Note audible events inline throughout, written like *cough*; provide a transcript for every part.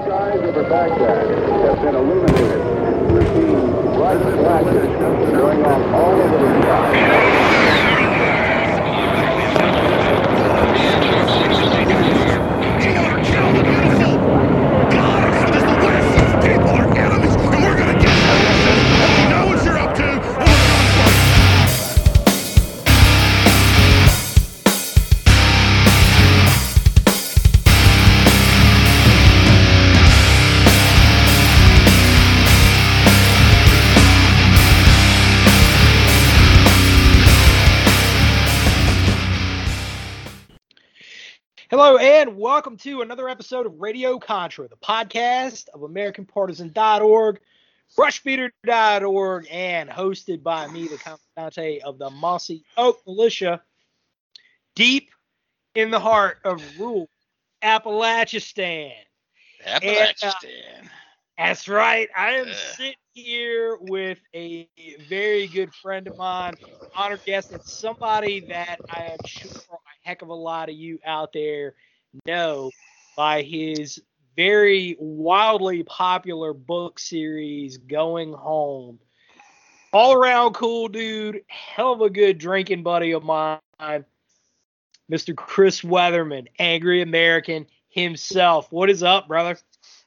skies over Baghdad have been illuminated. We're seeing bright flashes going off all over the sky. And welcome to another episode of Radio Contra, the podcast of AmericanPartisan.org, Brushbeater.org, and hosted by me, the Commandante of the Mossy Oak Militia, deep in the heart of rural Appalachistan. Appalachian. Uh, that's right. I am Ugh. sitting here with a very good friend of mine, honored guest, and somebody that I am sure a heck of a lot of you out there know by his very wildly popular book series, Going Home. All around cool dude, hell of a good drinking buddy of mine, Mr. Chris Weatherman, Angery American himself. What is up, brother?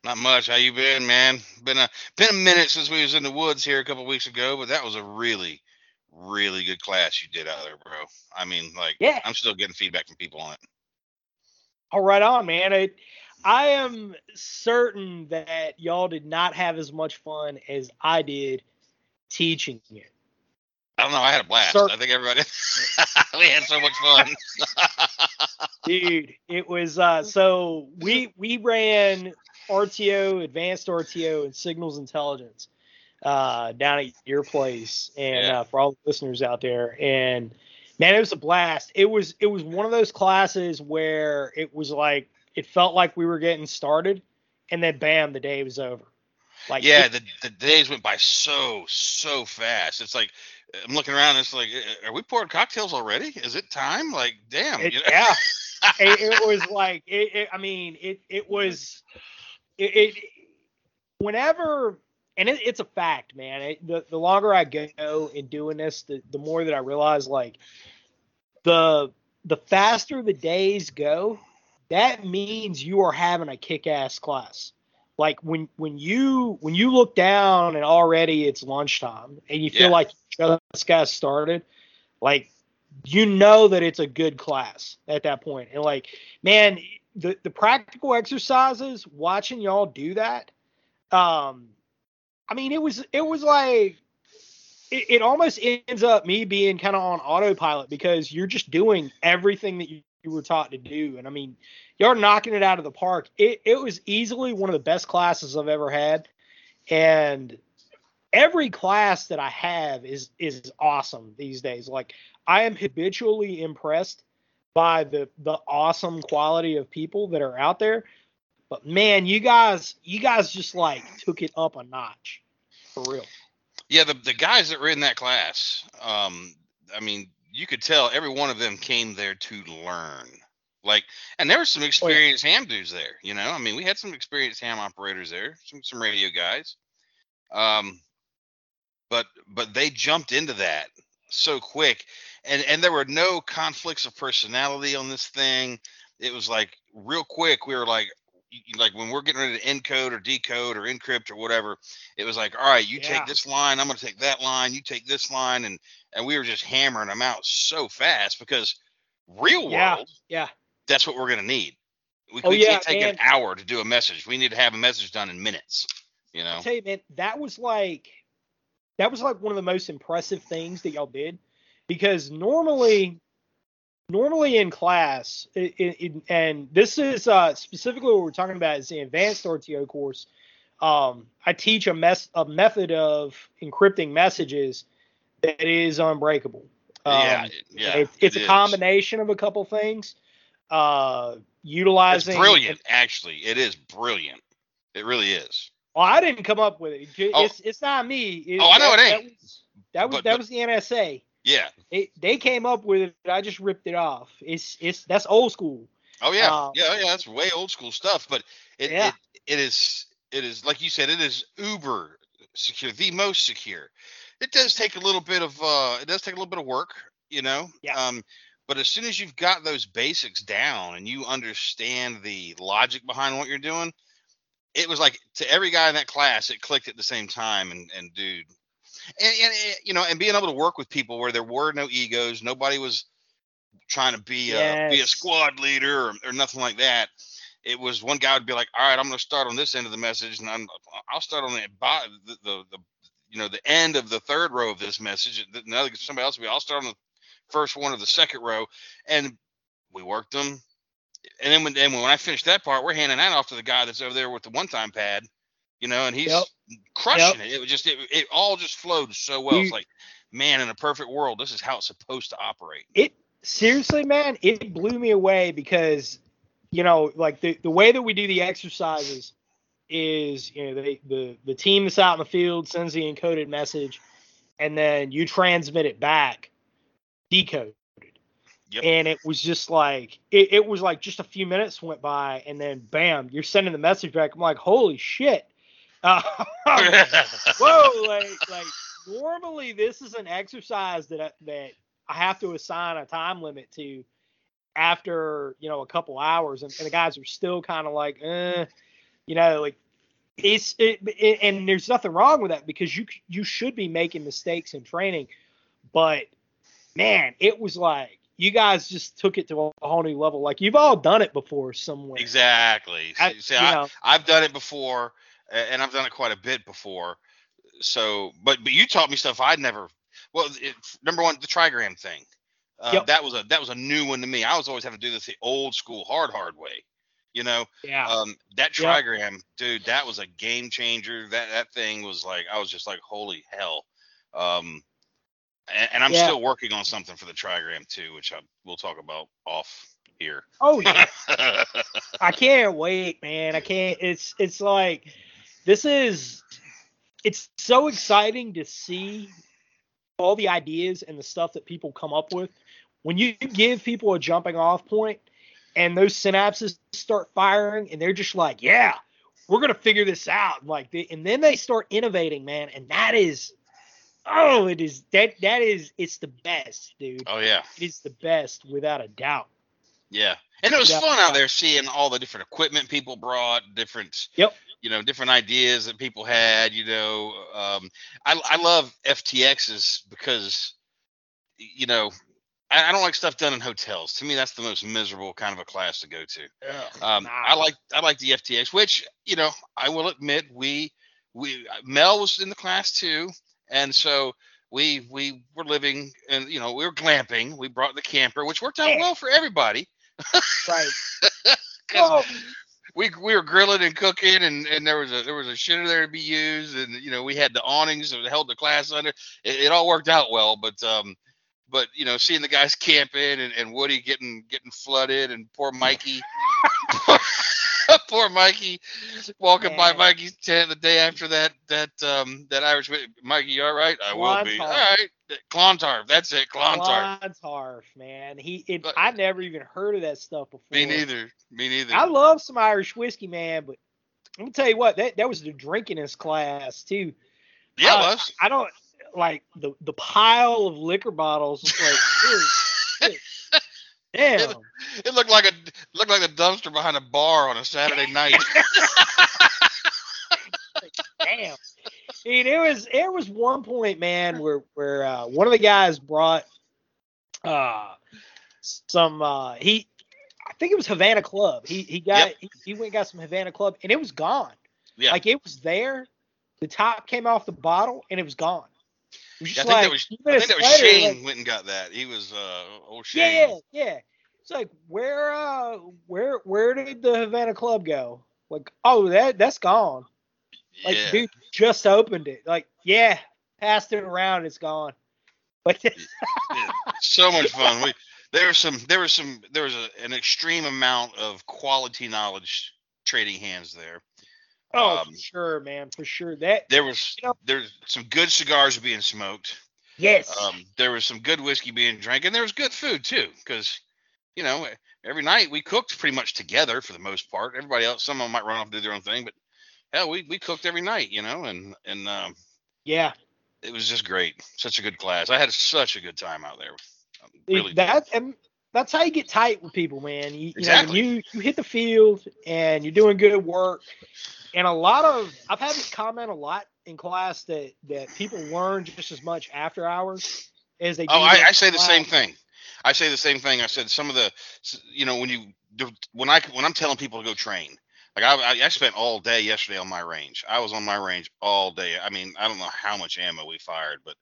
Not much. How you been, man? Been a been a minute since we was in the woods here a couple weeks ago, but that was a really, really good class you did out there, bro. I mean, like, Yeah. I'm still getting feedback from people on it. All right on, man. I, I am certain that y'all did not have as much fun as I did teaching it. I don't know. I had a blast. Sir- I think everybody *laughs* we had so much fun. *laughs* Dude, it was uh so we we ran RTO, advanced RTO and signals intelligence uh down at your place and Yeah. uh, for all the listeners out there and man it was a blast. It was it was one of those classes where it was like it felt like we were getting started and then bam the day was over. Like yeah, it- the the days went by so so fast. It's like I'm looking around. It's like, are we pouring cocktails already? Is it time? Like, damn. It- you know? yeah, *laughs* it, it was like it, it. I mean, it it was it. it whenever, and it, it's a fact, man. It, the the longer I go in doing this, the the more that I realize like the the faster the days go, that means you are having a kick ass class. Like when when you when you look down and already it's lunchtime and you feel Yeah. like you just got started, like you know that it's a good class at that point. And like, man, the the practical exercises, watching y'all do that, um, I mean, it was it was like it, it almost ends up me being kind of on autopilot because you're just doing everything that you, you were taught to do. And I mean, you're knocking it out of the park. It it was easily one of the best classes I've ever had. And every class that I have is is awesome these days. Like I am habitually impressed by the the awesome quality of people that are out there. But man, you guys you guys just like took it up a notch. For real. Yeah, the the guys that were in that class, um, I mean, you could tell every one of them came there to learn. Like, and there were some experienced ham dudes there. You know, I mean, we had some experienced ham operators there, some some radio guys. Um, but but they jumped into that so quick, and and there were no conflicts of personality on this thing. It was like real quick. We were like, like when we're getting ready to encode or decode or encrypt or whatever, it was like, all right, you Yeah. take this line, I'm going to take that line, you take this line, and and we were just hammering them out so fast because real world, Yeah. that's what we're going to need. We, Oh, we yeah, can't take an hour to do a message. We need to have a message done in minutes. You know? I'll tell you, man, that was like that was like one of the most impressive things that y'all did because normally normally in class it, it, it- and this is uh, specifically what we're talking about is the advanced RTO course. Um, I teach a mess a method of encrypting messages that is unbreakable. Um, yeah, yeah. it's, it's it a is. combination of a couple things. Uh, It's utilizing brilliant, actually. It is brilliant. It really is. Well, I didn't come up with it. It's Oh. it's not me. It- Oh, I know that, it ain't. That was that was, But- that but- was the NSA. Yeah. It, they came up with it. I just ripped it off. It's it's that's old school. Oh yeah. Um, yeah, yeah. That's way old school stuff. But it, Yeah. it it is it is like you said, it is uber secure, the most secure. It does take a little bit of uh, it does take a little bit of work, you know. Yeah. Um, but as soon as you've got those basics down and you understand the logic behind what you're doing, it was like to every guy in that class, it clicked at the same time. And and dude, and, and and, you know, and being able to work with people where there were no egos, nobody was trying to be a be a squad leader or, or nothing like that. It was one guy would be like, "All right, I'm going to start on this end of the message, and I'm I'll start on the, the the the you know the end of the third row of this message. and Another somebody else will be, I'll start on the first one of the second row, and we worked them. And then when and when I finish that part, we're handing that off to the guy that's over there with the one-time pad, you know, and he's Yep. crushing it. It was just it, it all just flowed so well. It's like, man, in a perfect world, this is how it's supposed to operate. it seriously, man, it blew me away because you know, like the, the way that we do the exercises is, you know, they, the the team that's out in the field sends the encoded message, and then you transmit it back, decoded. Yep. And it was just like it, it was like just a few minutes went by, and then bam, you're sending the message back. I'm like, holy shit. Uh, *laughs* whoa, like like normally this is an exercise that I, that I have to assign a time limit to after you know a couple hours, and, and the guys are still kind of like, eh, you know, like it's it, it, and there's nothing wrong with that because you you should be making mistakes in training, but man, it was like you guys just took it to a whole new level. Like you've all done it before somewhere. exactly. I- See, I, I've done it before, and I've done it quite a bit before. So, but but you taught me stuff I'd never. Well, it, number one, the trigram thing. Uh, Yep. That was a that was a new one to me. I was always having to do this the old school, hard hard way. You know, yeah. um, that Yep. trigram, dude, that was a game changer. That that thing was like, I was just like, holy hell. Um, and, and I'm Yeah. still working on something for the trigram too, which I, we'll talk about off here. oh yeah. *laughs* I can't wait, man. I can't. It's it's like this is. It's so exciting to see all the ideas and the stuff that people come up with. When you give people a jumping off point and those synapses start firing and they're just like, yeah, we're gonna figure this out. Like, they, and then they start innovating, man. And that is, oh, it is that that is it's the best, dude. oh yeah. It is the best without a doubt. Yeah. And it was Yeah. fun out there seeing all the different equipment people brought, different Yep. You know, different ideas that people had, you know. Um I I love FTXs because you know, I, I don't like stuff done in hotels. To me that's the most miserable kind of a class to go to. Um, Nah. I like I like the FTX, which you know I will admit we we Mel was in the class too, and so we we were living and you know we were glamping. We brought the camper, which worked out Yeah. well for everybody. right. *laughs* Oh, we we were grilling and cooking, and and there was a there was a shitter there to be used, and you know we had the awnings that held the class under. It, it all worked out well, but um. But you know, seeing the guys camping and, and Woody getting getting flooded, and poor Mikey, *laughs* poor Mikey walking by. Mikey's tent the day after that that um that Irish Mikey, you all right? I will be. All right, Clontarf. That's it, Clontarf. Clontarf, man. He it, But- I never even heard of that stuff before. Me neither. Me neither. I love some Irish whiskey, man, but let me tell you what, that that was the drinkingest class too. yeah, it I- was. I don't like the the pile of liquor bottles. was Like, *laughs* damn. It looked like a looked like the dumpster behind a bar on a Saturday night. *laughs* damn. I mean, it was it was one point, man, where where uh, one of the guys brought uh some uh he I think it was Havana Club. He he got Yep. he, he went and got some Havana Club and it was gone. Yeah. Like it was there, the top came off the bottle and it was gone. It was Yeah, I think like that was I think that was later, Shane like, went and got that. He was uh old Shane. yeah, yeah. It's like where uh where where did the Havana Club go? Like, oh that that's gone. Like yeah. dude just opened it. Like, yeah, passed it around, it's gone. But Yeah, so much fun. We there was some there was some there was a, an extreme amount of quality knowledge trading hands there. oh, Um, for sure, man, for sure. That There was You know- there's some good cigars being smoked. yes, Um, there was some good whiskey being drank, and there was good food too. Because you know every night we cooked pretty much together for the most part. Everybody else, some of them might run off and do their own thing, but hell, we we cooked every night, you know, and and um, Yeah, it was just great. Such a good class. I had such a good time out there. Um, Really that and that's how you get tight with people, man. You, Exactly. you know, you you hit the field and you're doing good work, and a lot of I've had this comment a lot in class that that people learn just as much after hours as they. do Oh, I, I say the same thing. I say the same thing. I said some of the, you know, when you when I when I'm telling people to go train, like I I- spent all day yesterday on my range. I was on my range all day. I mean, I don't know how much ammo we fired, but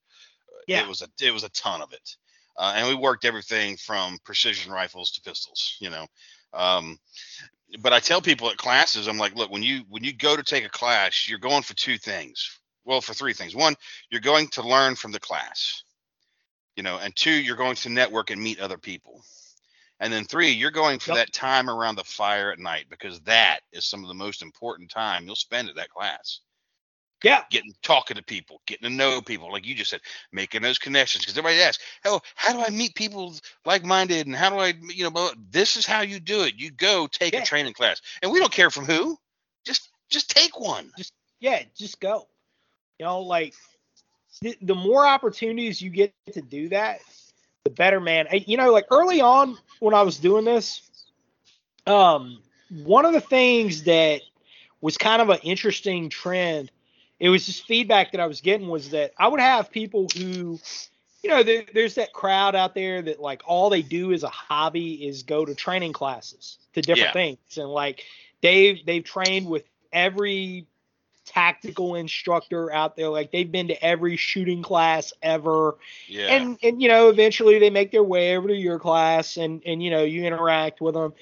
uh, Yeah. it was a it was a ton of it. Uh, and we worked everything from precision rifles to pistols. You know, um, but I tell people at classes, I'm like, look, when you when you go to take a class, you're going for two things. Well, for three things. One, you're going to learn from the class you know and two you're going to network and meet other people and then three you're going for Yep. that time around the fire at night because that is some of the most important time you'll spend at that class Yeah, getting talking to people getting to know people like you just said making those connections because everybody asks oh how do i meet people like-minded and how do i you know blah, blah." this is how you do it you go take Yeah. a training class and we don't care from who just just take one Just yeah, just go. You know, like the, the more opportunities you get to do that, the better, man. You know, like early on when I was doing this, um, one of the things that was kind of an interesting trend, it was just feedback that I was getting was that I would have people who, you know, there, there's that crowd out there that like all they do as a hobby is go to training classes to different Yeah. things, and like they've they've trained with every tactical instructor out there. Like they've been to every shooting class ever. yeah And and you know, eventually they make their way over to your class and and you know, you interact with them.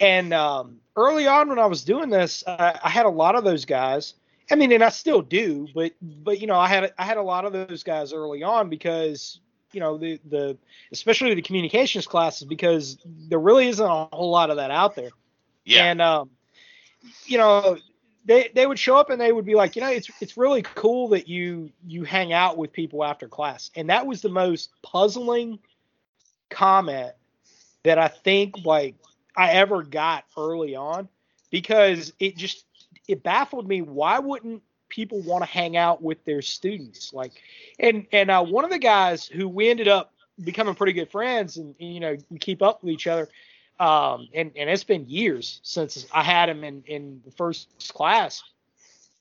And um early on when I was doing this, I, I had a lot of those guys. I mean, and I still do, but but you know, I had I had a lot of those guys early on because you know the the especially the communications classes because there really isn't a whole lot of that out there. yeah And um, you know, they they would show up and they would be like, you know, it's it's really cool that you you hang out with people after class. And that was the most puzzling comment that I think like I ever got early on because it just it baffled me why wouldn't people want to hang out with their students like and and uh, one of the guys who we ended up becoming pretty good friends and you know we keep up with each other um, and and it's been years since I had him in in the first class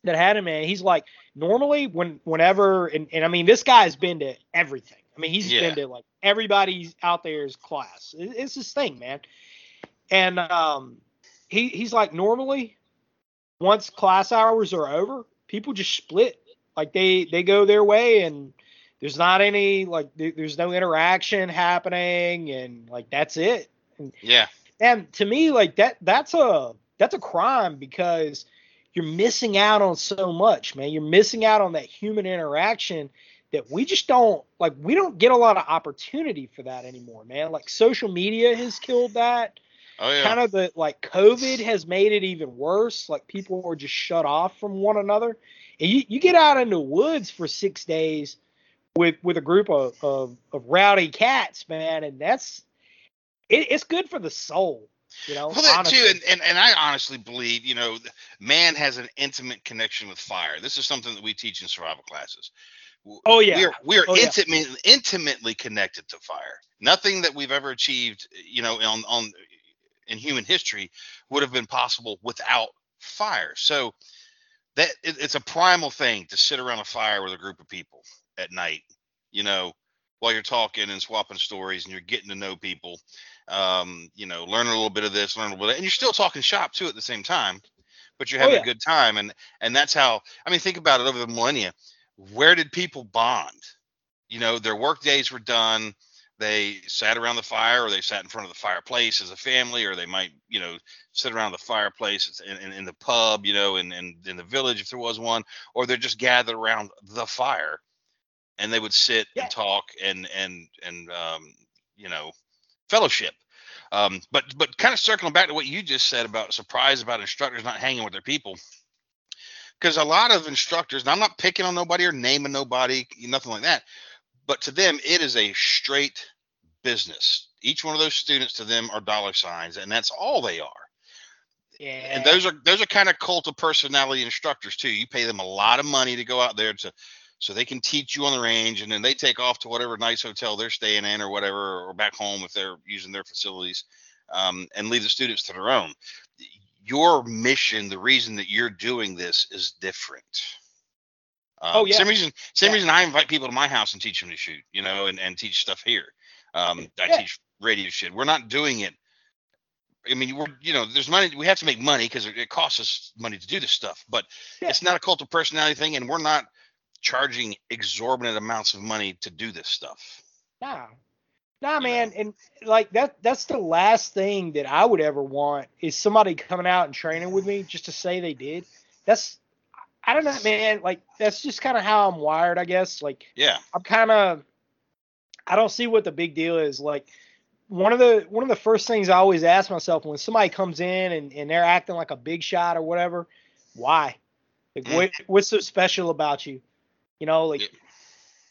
that I had him in. He's like normally when whenever and, and I mean this guy's been to everything. I mean he's Yeah. been to like everybody's out there's class. It, it's his thing, man. And um, he he's like normally once class hours are over, people just split. Like they they go their way and there's not any like there, there's no interaction happening and like that's it. Yeah And to me, like that that's a that's a crime because you're missing out on so much, man. You're missing out on that human interaction that we just don't like we don't get a lot of opportunity for that anymore, man. Like social media has killed that. oh yeah Kind of the like COVID has made it even worse. Like people are just shut off from one another. And you, you get out in the woods for six days with with a group of, of, of rowdy cats, man, and that's it, it's good for the soul, you know. Well, that honestly. too, and, and and I honestly believe, you know, man has an intimate connection with fire. This is something that we teach in survival classes. Oh, yeah. we are we are Oh, yeah. intimately intimately connected to fire. Nothing that we've ever achieved, you know, on on in human history would have been possible without fire. So that it, it's a primal thing to sit around a fire with a group of people at night, you know, while you're talking and swapping stories and you're getting to know people um, you know, learn a little bit of this, learning a little bit, and you're still talking shop too at the same time, but you're Oh, having yeah. a good time, and and that's how. I mean, think about it over the millennia. Where did people bond? You know, their work days were done. They sat around the fire, or they sat in front of the fireplace as a family, or they might, you know, sit around the fireplace in, in, in the pub, you know, in, in in the village if there was one, or they're just gathered around the fire, and they would sit Yeah. and talk and and and um, you know, fellowship. Um, but but kind of circling back to what you just said about surprise about instructors not hanging with their people, because a lot of instructors, and I'm not picking on nobody or naming nobody, nothing like that, but to them it is a straight business. Each one of those students to them are dollar signs, and that's all they are. Yeah. And those are those are kind of cult of personality instructors too. You pay them a lot of money to go out there to so they can teach you on the range, and then they take off to whatever nice hotel they're staying in or whatever, or back home if they're using their facilities, um, and leave the students to their own. Your mission, the reason that you're doing this, is different. Um, Oh, yeah. Same reason. Same Yeah. reason I invite people to my house and teach them to shoot. You know, and, and teach stuff here. Um, I Yeah. teach radio shit. We're not doing it. I mean, we're you know, there's money. We have to make money because it, costs us money to do this stuff. But Yeah. it's not a cult of personality thing, and we're not charging exorbitant amounts of money to do this stuff. Nah. Nah, man, and like that that's the last thing that I would ever want is somebody coming out and training with me just to say they did. That's I don't know, man, like that's just kind of how I'm wired, I guess. Like Yeah. I'm kind of I don't see what the big deal is. Like one of the one of the first things I always ask myself when somebody comes in and, and they're acting like a big shot or whatever, why? Like Mm. what what's so special about you? You know, like Yeah.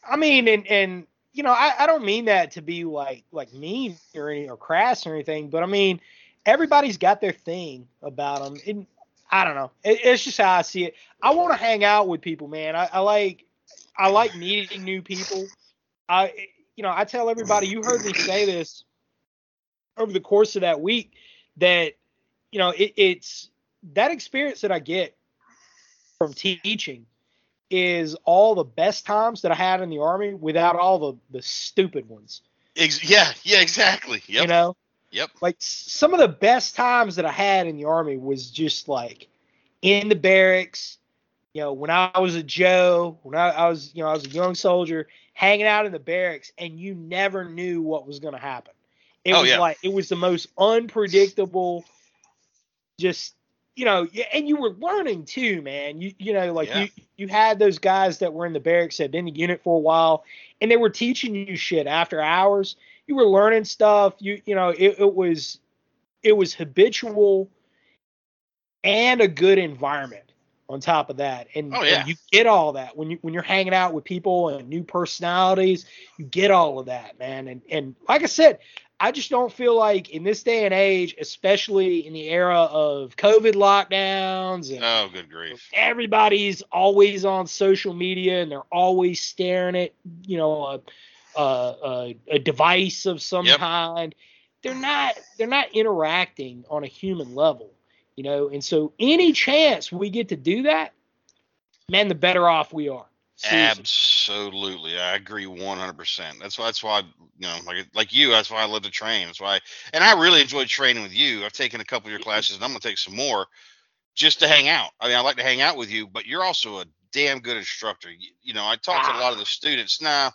I mean and and you know, I, I don't mean that to be like like mean or any or crass or anything, but I mean everybody's got their thing about them. And I don't know. It, it's just how I see it. I want to hang out with people, man. I, I like I like meeting new people. I you know I tell everybody. You heard me say this over the course of that week that you know it, it's that experience that I get from teaching is all the best times that I had in the army without all the the stupid ones. Ex- yeah. Yeah. Exactly. Yep. You know, Yep. like some of the best times that I had in the army was just like in the barracks. You know, when I was a Joe, when I, I was, you know, I was a young soldier, hanging out in the barracks, and you never knew what was going to happen. It Oh, was yeah. like it was the most unpredictable. Just you know, and you were learning too, man. You you know, like Yeah. you you had those guys that were in the barracks that had been in the unit for a while, and they were teaching you shit after hours. You were learning stuff. You you know, it, it was it was habitual and a good environment on top of that. And, Oh, yeah. and you get all that when you when you're hanging out with people and new personalities, you get all of that, man. And and like I said, I just don't feel like in this day and age, especially in the era of COVID lockdowns and Oh, good grief. everybody's always on social media and they're always staring at you know a a, a, a device of some Yep. kind they're not they're not interacting on a human level you know and so any chance we get to do that man the better off we are Seriously. Absolutely, I agree one hundred percent. That's why. That's why you know, like like you. That's why I love to train. That's why, and I really enjoy training with you. I've taken a couple of your mm-hmm. classes, and I'm gonna take some more, just to hang out. I mean, I like to hang out with you, but you're also a damn good instructor. You, you know, I talk to a ah. lot of the students now.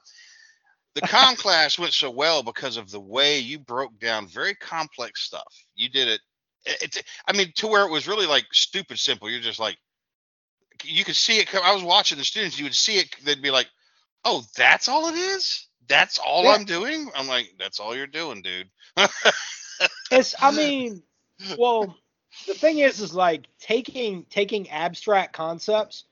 The com class went so well because of the way you broke down very complex stuff. You did it. It, it. I mean, to where it was really like stupid simple. You're just like you could see it. come- I was watching the students. You would see it. They'd be like, "Oh, that's all it is. That's all Yeah. I'm doing." I'm like, "That's all you're doing, dude." *laughs* it's i mean well the thing is is like taking taking abstract concepts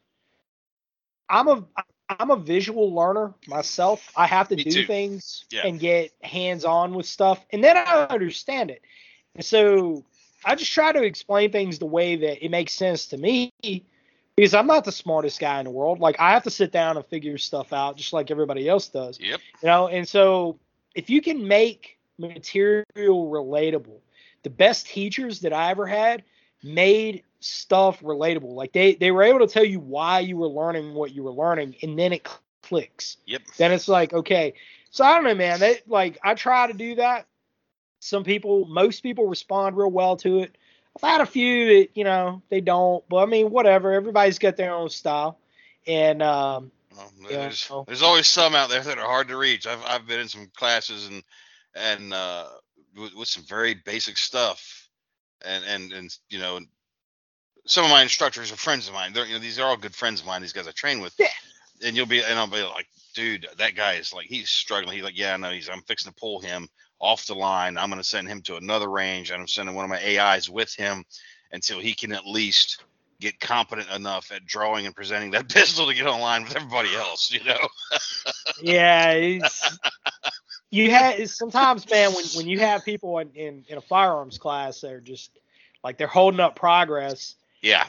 i'm a i'm a visual learner myself i have to Me do too. things Yeah. and get hands on with stuff and then i understand it and so i just try to explain things the way that it makes sense to me because i'm not the smartest guy in the world. Like i have to sit down and figure stuff out just like everybody else does. Yep. you know and so if you can make material relatable the best teachers that i ever had made stuff relatable. Like they they were able to tell you why you were learning what you were learning and then it clicks. Yep. then it's like okay. So i don't know man. They like i try to do that. Some people most people respond real well to it i've had a few that you know they don't but i mean whatever everybody's got their own style and um Well, there's so- there's always some out there that are hard to reach. I've I've been in some classes and and uh, with, with some very basic stuff, and and and you know, some of my instructors are friends of mine. They're you know these are all good friends of mine. These guys I train with. Yeah. And you'll be and I'll be like, dude, that guy is like he's struggling. He's like, yeah, no, he's I'm fixing to pull him off the line. I'm gonna send him to another range. and I'm sending one of my AIs with him until he can at least get competent enough at drawing and presenting that *laughs* pistol to get online with everybody else, you know? yeah *laughs* you have sometimes, man, when when you have people in, in in a firearms class they're just like they're holding up progress, Yeah.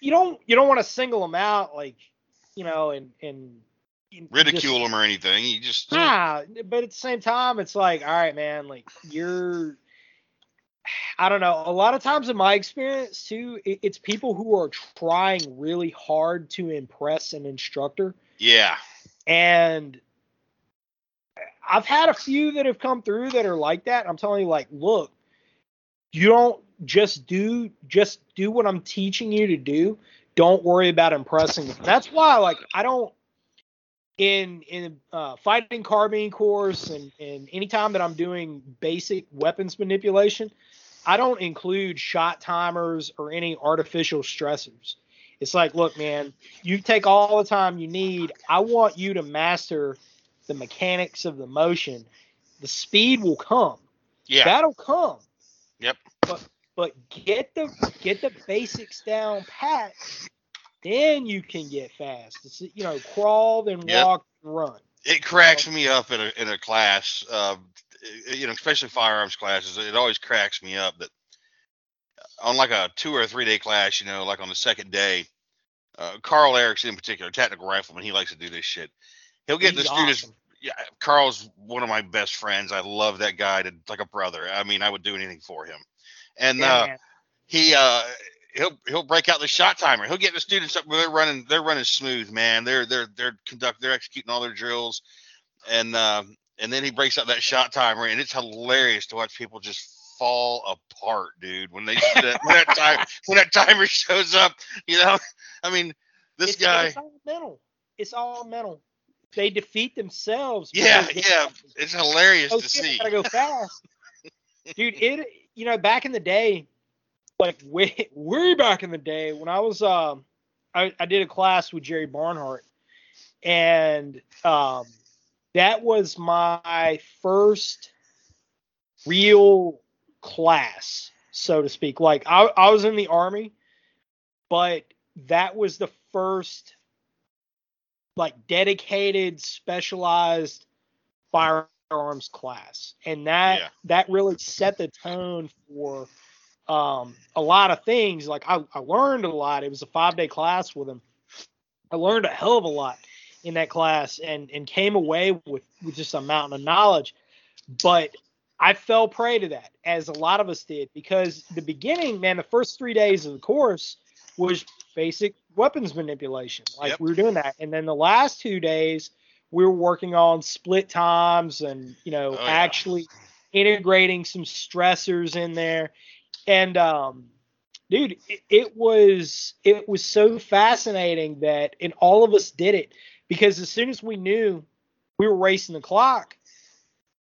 you don't you don't want to single them out like you know and and Ridicule just- them or anything. You just Nah, but at the same time, it's like, all right, man, like you're. *sighs* I don't know. A lot of times, in my experience too, it, it's people who are trying really hard to impress an instructor, yeah. and I've had a few that have come through that are like that. I'm telling you, like, look, you don't just do just do what I'm teaching you to do. Don't worry about impressing them. That's why, like, I don't in in uh, fighting carbine course and and anytime that I'm doing basic weapons manipulation, I don't include shot timers or any artificial stressors. It's like, look, man, you take all the time you need. I want you to master the mechanics of the motion. The speed will come. Yeah. That'll come. Yep. But but get the get the basics down pat, then you can get fast. It's you know, crawl then Yep. walk and run. it cracks me up in a in a class, uh, you know, especially firearms classes. It always cracks me up that on like a two or three day class, you know, like on the second day, uh, Karl Erickson in particular, Tactical Rifleman, he likes to do this shit. He'll get He's the students. awesome. Yeah, Karl's one of my best friends. I love that guy to like a brother. I mean, I would do anything for him. And Yeah, uh, he uh he'll he'll break out the shot timer. He'll get the students up where they're running they're running smooth, man. They're they're they're conduct they're executing all their drills, and um and then he breaks out that shot timer, and it's hilarious to watch people just fall apart, dude. When they that when that time when that timer shows up, you know. *laughs* I mean, this it's, guy, It's all mental. It's all mental. They defeat themselves. yeah, yeah, it's hilarious Oh to shit, I see. gotta go fast, *laughs* dude. It you know back in the day, like way way back in the day when I was um I, I did a class with Jerry Barnhart, and um that was my first real class, so to speak. Like I I was in the army, but that was the first like dedicated specialized firearms class and that Yeah. that really set the tone for um a lot of things. Like I, I learned a lot. It was a five day class with him. I learned a hell of a lot in that class and and came away with with just a mountain of knowledge. But i fell prey to that as a lot of us did because the beginning man the first three days of the course was basic weapons manipulation. Like Yep. we were doing that. And then the last two days we were working on split times and you know Oh, yeah. actually integrating some stressors in there and um dude it, it was it was so fascinating that and all of us did it because as soon as we knew we were racing the clock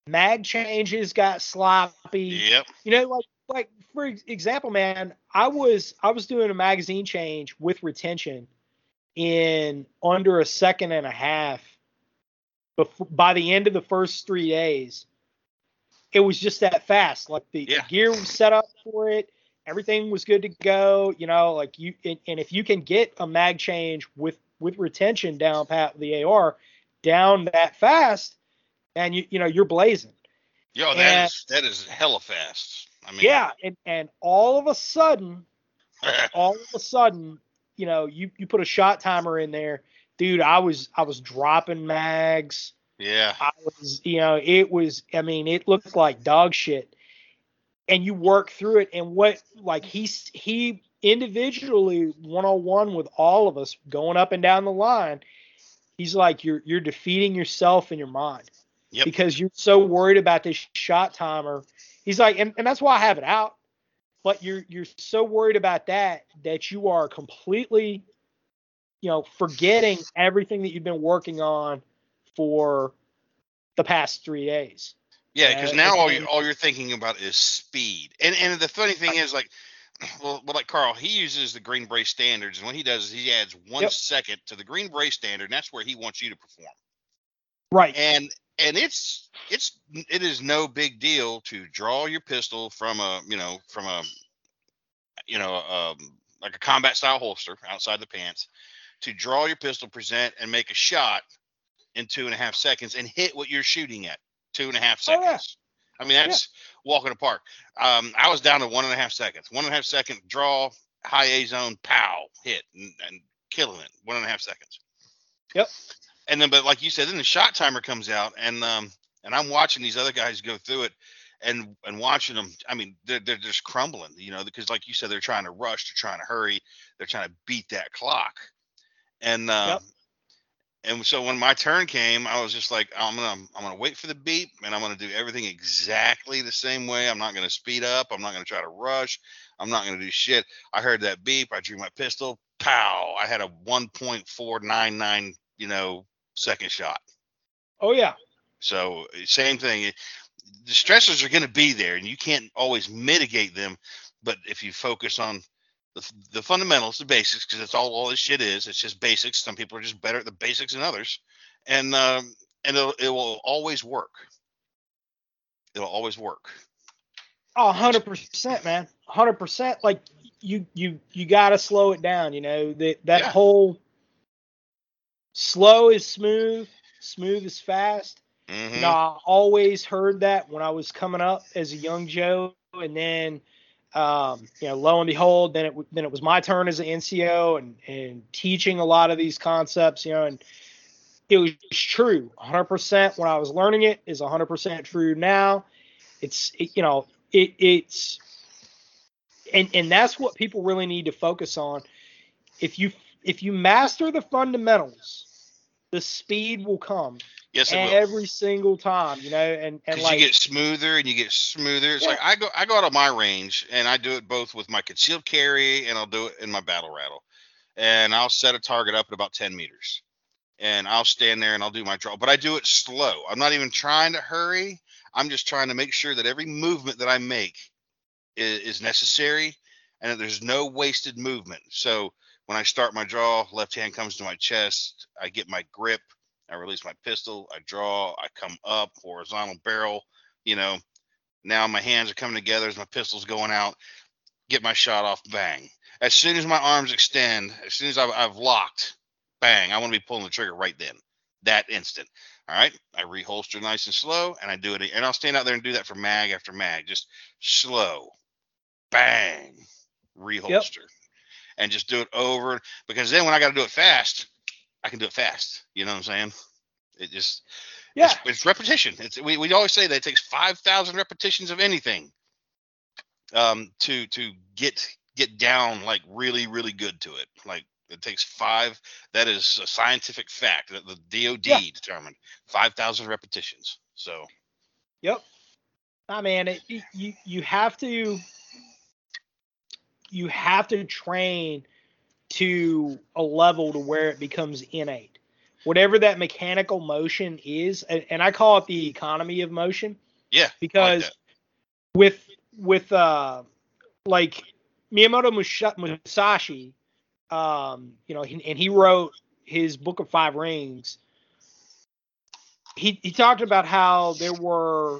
mag changes got sloppy Yep. you know like like for example man i was i was doing a magazine change with retention in under a second and a half before, by the end of the first three days it was just that fast like the, the gear was set up for it everything was good to go you know like you and, and if you can get a mag change with with retention down pat the ar down that fast and you you know you're blazing Yo, that And- is that is hella fast. I mean, yeah and and all of a sudden *laughs* all of a sudden, you know, you you put a shot timer in there, dude. I was I was dropping mags. Yeah. I was, you know, it was. I mean, it looked like dog shit. And you work through it, and what like he's he individually one on one with all of us going up and down the line. He's like you're you're defeating yourself in your mind Yep. because you're so worried about this shot timer. He's like, and, and that's why I have it out but you're you're so worried about that that you are completely you know forgetting everything that you've been working on for the past three days Yeah, because it's now all you all you're thinking about is speed. And and the funny thing is like *clears throat* well, well like Karl, he uses the Green Beret standards and what he does is he adds one second Yep. to the Green Beret standard and that's where he wants you to perform. right And and it's it's it is no big deal to draw your pistol from a, you know, from a you know, um like a combat style holster outside the pants to draw your pistol, present and make a shot in two and a half seconds and hit what you're shooting at two and a half seconds. Oh, yeah. I mean, that's walking apart. Um, I was down to one and a half seconds. One and a half second draw, high A zone, pow, hit, and, and killing it. One and a half seconds. Yep. And then, but like you said, then the shot timer comes out, and um, and I'm watching these other guys go through it, and and watching them. I mean, they're they're just crumbling, you know, because like you said, they're trying to rush, they're trying to hurry, they're trying to beat that clock, and um, Yep. And so when my turn came, I was just like, I'm gonna I'm gonna wait for the beep, and I'm gonna do everything exactly the same way. I'm not gonna speed up. I'm not gonna try to rush. I'm not gonna do shit. I heard that beep. I drew my pistol. Pow! I had a 1.499, you know, second shot. Oh yeah. So eh, same thing. The stressors are going to be there, and you can't always mitigate them. But if you focus on the, the fundamentals, the basics, because that's all all this shit is. It's just basics. Some people are just better at the basics than others, and um, and it'll, it will always work. It'll always work. Oh, hundred percent, man. hundred percent. Like you, you, you got to slow it down. You know that that Yeah. whole slow is smooth, smooth is fast. hmm You know, I always heard that when I was coming up as a young Joe, and then, um, you know, lo and behold, then it then it was my turn as an NCO and and teaching a lot of these concepts. You know, and it was true, 100% when I was learning it is 100% true now. It's it, you know it it's and and that's what people really need to focus on. If you if you master the fundamentals, the speed will come Yes, it will. every single time, you know, and and because like you get smoother and you get smoother. It's Yeah. like I go I go out of my range and I do it both with my concealed carry and I'll do it in my battle rattle. And I'll set a target up at about 10 meters. And I'll stand there and I'll do my draw. But I do it slow. I'm not even trying to hurry. I'm just trying to make sure that every movement that I make is, is necessary and that there's no wasted movement. So when I start my draw, left hand comes to my chest, I get my grip, I release my pistol, I draw, I come up, horizontal barrel, you know. Now my hands are coming together as my pistol's going out, get my shot off, bang. As soon as my arms extend, as soon as I've, I've locked, bang, I want to be pulling the trigger right then, that instant. All right, I reholster nice and slow, and I do it, and I'll stand out there and do that for mag after mag, just slow, bang, reholster, and just do it over. Because then when I got to do it fast, I can do it fast. You know what I'm saying? It just yeah, it's, it's repetition. It's we, we always say that it takes five thousand repetitions of anything um to to get get down like really really good to it. Like it takes five. That is a scientific fact that the DoD Yeah. determined five thousand repetitions. So Yep. I mean, it, you- you you have to you have to train to a level to where it becomes innate. Whatever that mechanical motion is, and, and I call it the economy of motion yeah, I like because with with uh like Miyamoto Musashi, um, you know, he, and he wrote his Book of Five Rings. He he talked about how there were,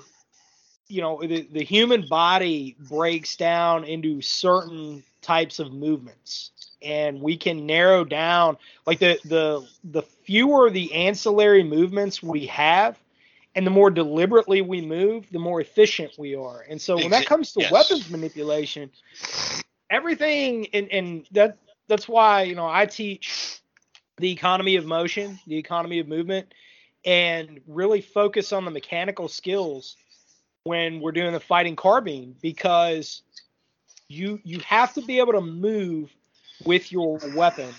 you know, the, the human body breaks down into certain types of movements, and we can narrow down like the the the fewer the ancillary movements we have, and the more deliberately we move, the more efficient we are. And so when that comes to yes. weapons manipulation, everything and and that that's why you know I teach the economy of motion, the economy of movement, and really focus on the mechanical skills when we're doing the fighting carbine because you you have to be able to move with your weapon.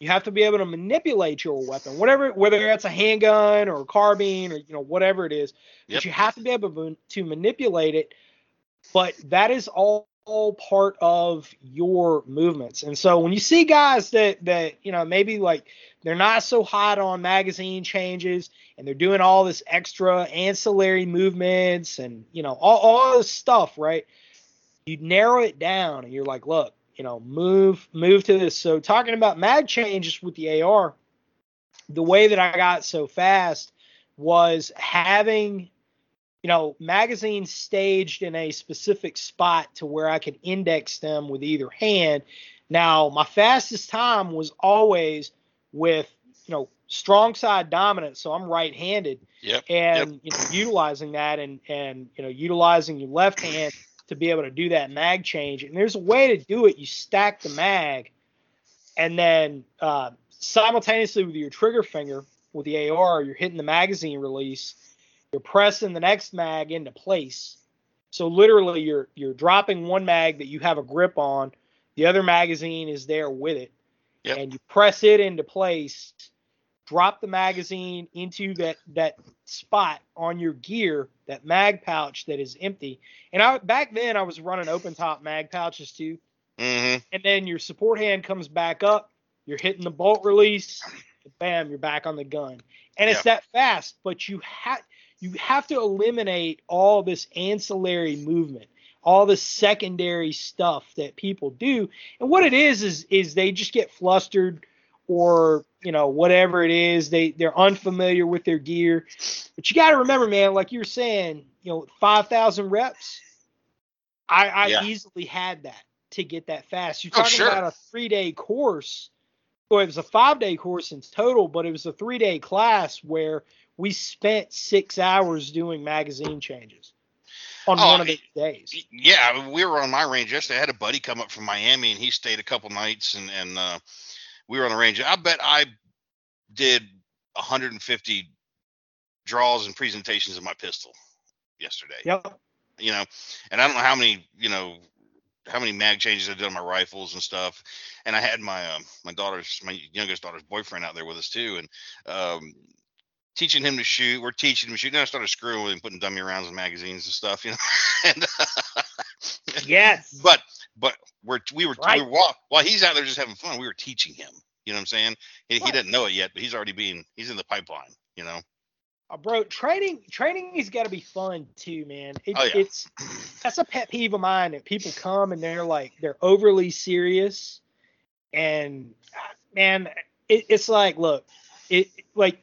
You have to be able to manipulate your weapon, whatever whether that's a handgun or a carbine or you know whatever it is. Yep. But you have to be able to, manipulate it. But that is all, all part of your movements. And so when you see guys that that you know maybe like they're not so hot on magazine changes and they're doing all this extra ancillary movements and you know all, all this stuff, right? You narrow it down and you're like, look, you know, move move to this. So talking about mag changes with the AR, the way that I got so fast was having you know magazines staged in a specific spot to where I could index them with either hand. Now, my fastest time was always with you know, strong side dominant, so I'm right-handed, Yep. and you know, utilizing that and and you know, utilizing your left hand to be able to do that mag change. And there's a way to do it. You stack the mag, and then uh, simultaneously with your trigger finger with the AR, you're hitting the magazine release. You're pressing the next mag into place. So literally, you're you're dropping one mag that you have a grip on. The other magazine is there with it, Yep. and you press it into place. Drop the magazine into that that spot on your gear, that mag pouch that is empty. And I back then I was running open top mag pouches too hmm and then your support hand comes back up. You're hitting the bolt release, bam, you're back on the gun, and it's that fast. But you have you have to eliminate all this ancillary movement, all the secondary stuff that people do. And what it is is is they just get flustered, or you know whatever it is, they they're unfamiliar with their gear. But you got to remember, man, like you were saying, you know, five thousand reps. I, I Yeah. easily had that to get that fast. You're Oh, talking sure. about a three day course. Well, it was a five day course in total, but it was a three day class where we spent six hours doing magazine changes on Oh, one of those days. Yeah, we were on my range yesterday. I had a buddy come up from Miami, and he stayed a couple nights, and and uh, we were on the range. I bet I did 150 draws and presentations of my pistol yesterday. Yep. You know, and I don't know how many you know how many mag changes I did on my rifles and stuff. And I had my um, my daughter's my youngest daughter's boyfriend out there with us too, and um, teaching him to shoot. We're teaching him to shoot. Then I started screwing with him, putting dummy rounds in magazines and stuff. You know, *laughs* and Yes. *laughs* but but we're we were, Right. we were while, while he's out there just having fun, we were teaching him. You know what I'm saying? He, he Right. doesn't know it yet, but he's already being he's in the pipeline. You know? Uh, bro, training training has got to be fun too, man. It, Oh, yeah. It's that's a pet peeve of mine that people come and they're like they're overly serious, and uh, man, it, it's like look, it like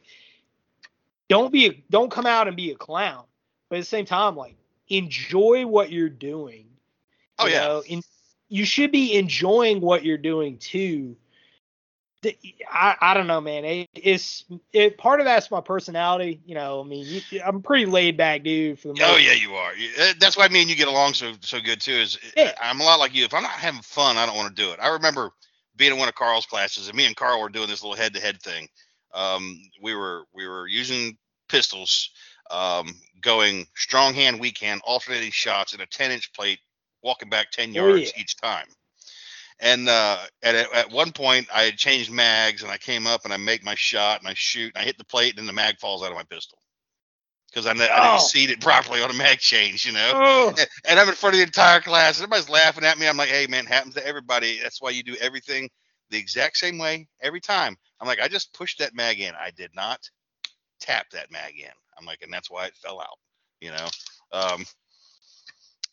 don't be a, don't come out and be a clown, but at the same time, like enjoy what you're doing. Oh you yeah. know, in, you should be enjoying what you're doing too. I, I don't know, man. It, it's it part of that's my personality. You know, I mean, you, I'm pretty laid back dude for the most. Oh yeah, you are. Uh, That's why me and you get along so so good too. Is uh, Yeah. I'm a lot like you. If I'm not having fun, I don't want to do it. I remember being in one of Karl's classes, and me and Carl were doing this little head to head thing. Um, we were we were using pistols, um, going strong hand, weak hand, alternating shots in a 10 inch plate, walking back 10 Oh, yards yeah. each time. And uh, at at one point, I had changed mags, and I came up and I make my shot, and I shoot, and I hit the plate, and then the mag falls out of my pistol because I, ne- I Oh. didn't seat it *laughs* properly on a mag change, you know. Oh, And- And I'm in front of the entire class. and Everybody's laughing at me. I'm like, hey, man, it happens to everybody. That's why you do everything the exact same way every time. I'm like, I just pushed that mag in. I did not tap that mag in. I'm like, and that's why it fell out, you know. Um,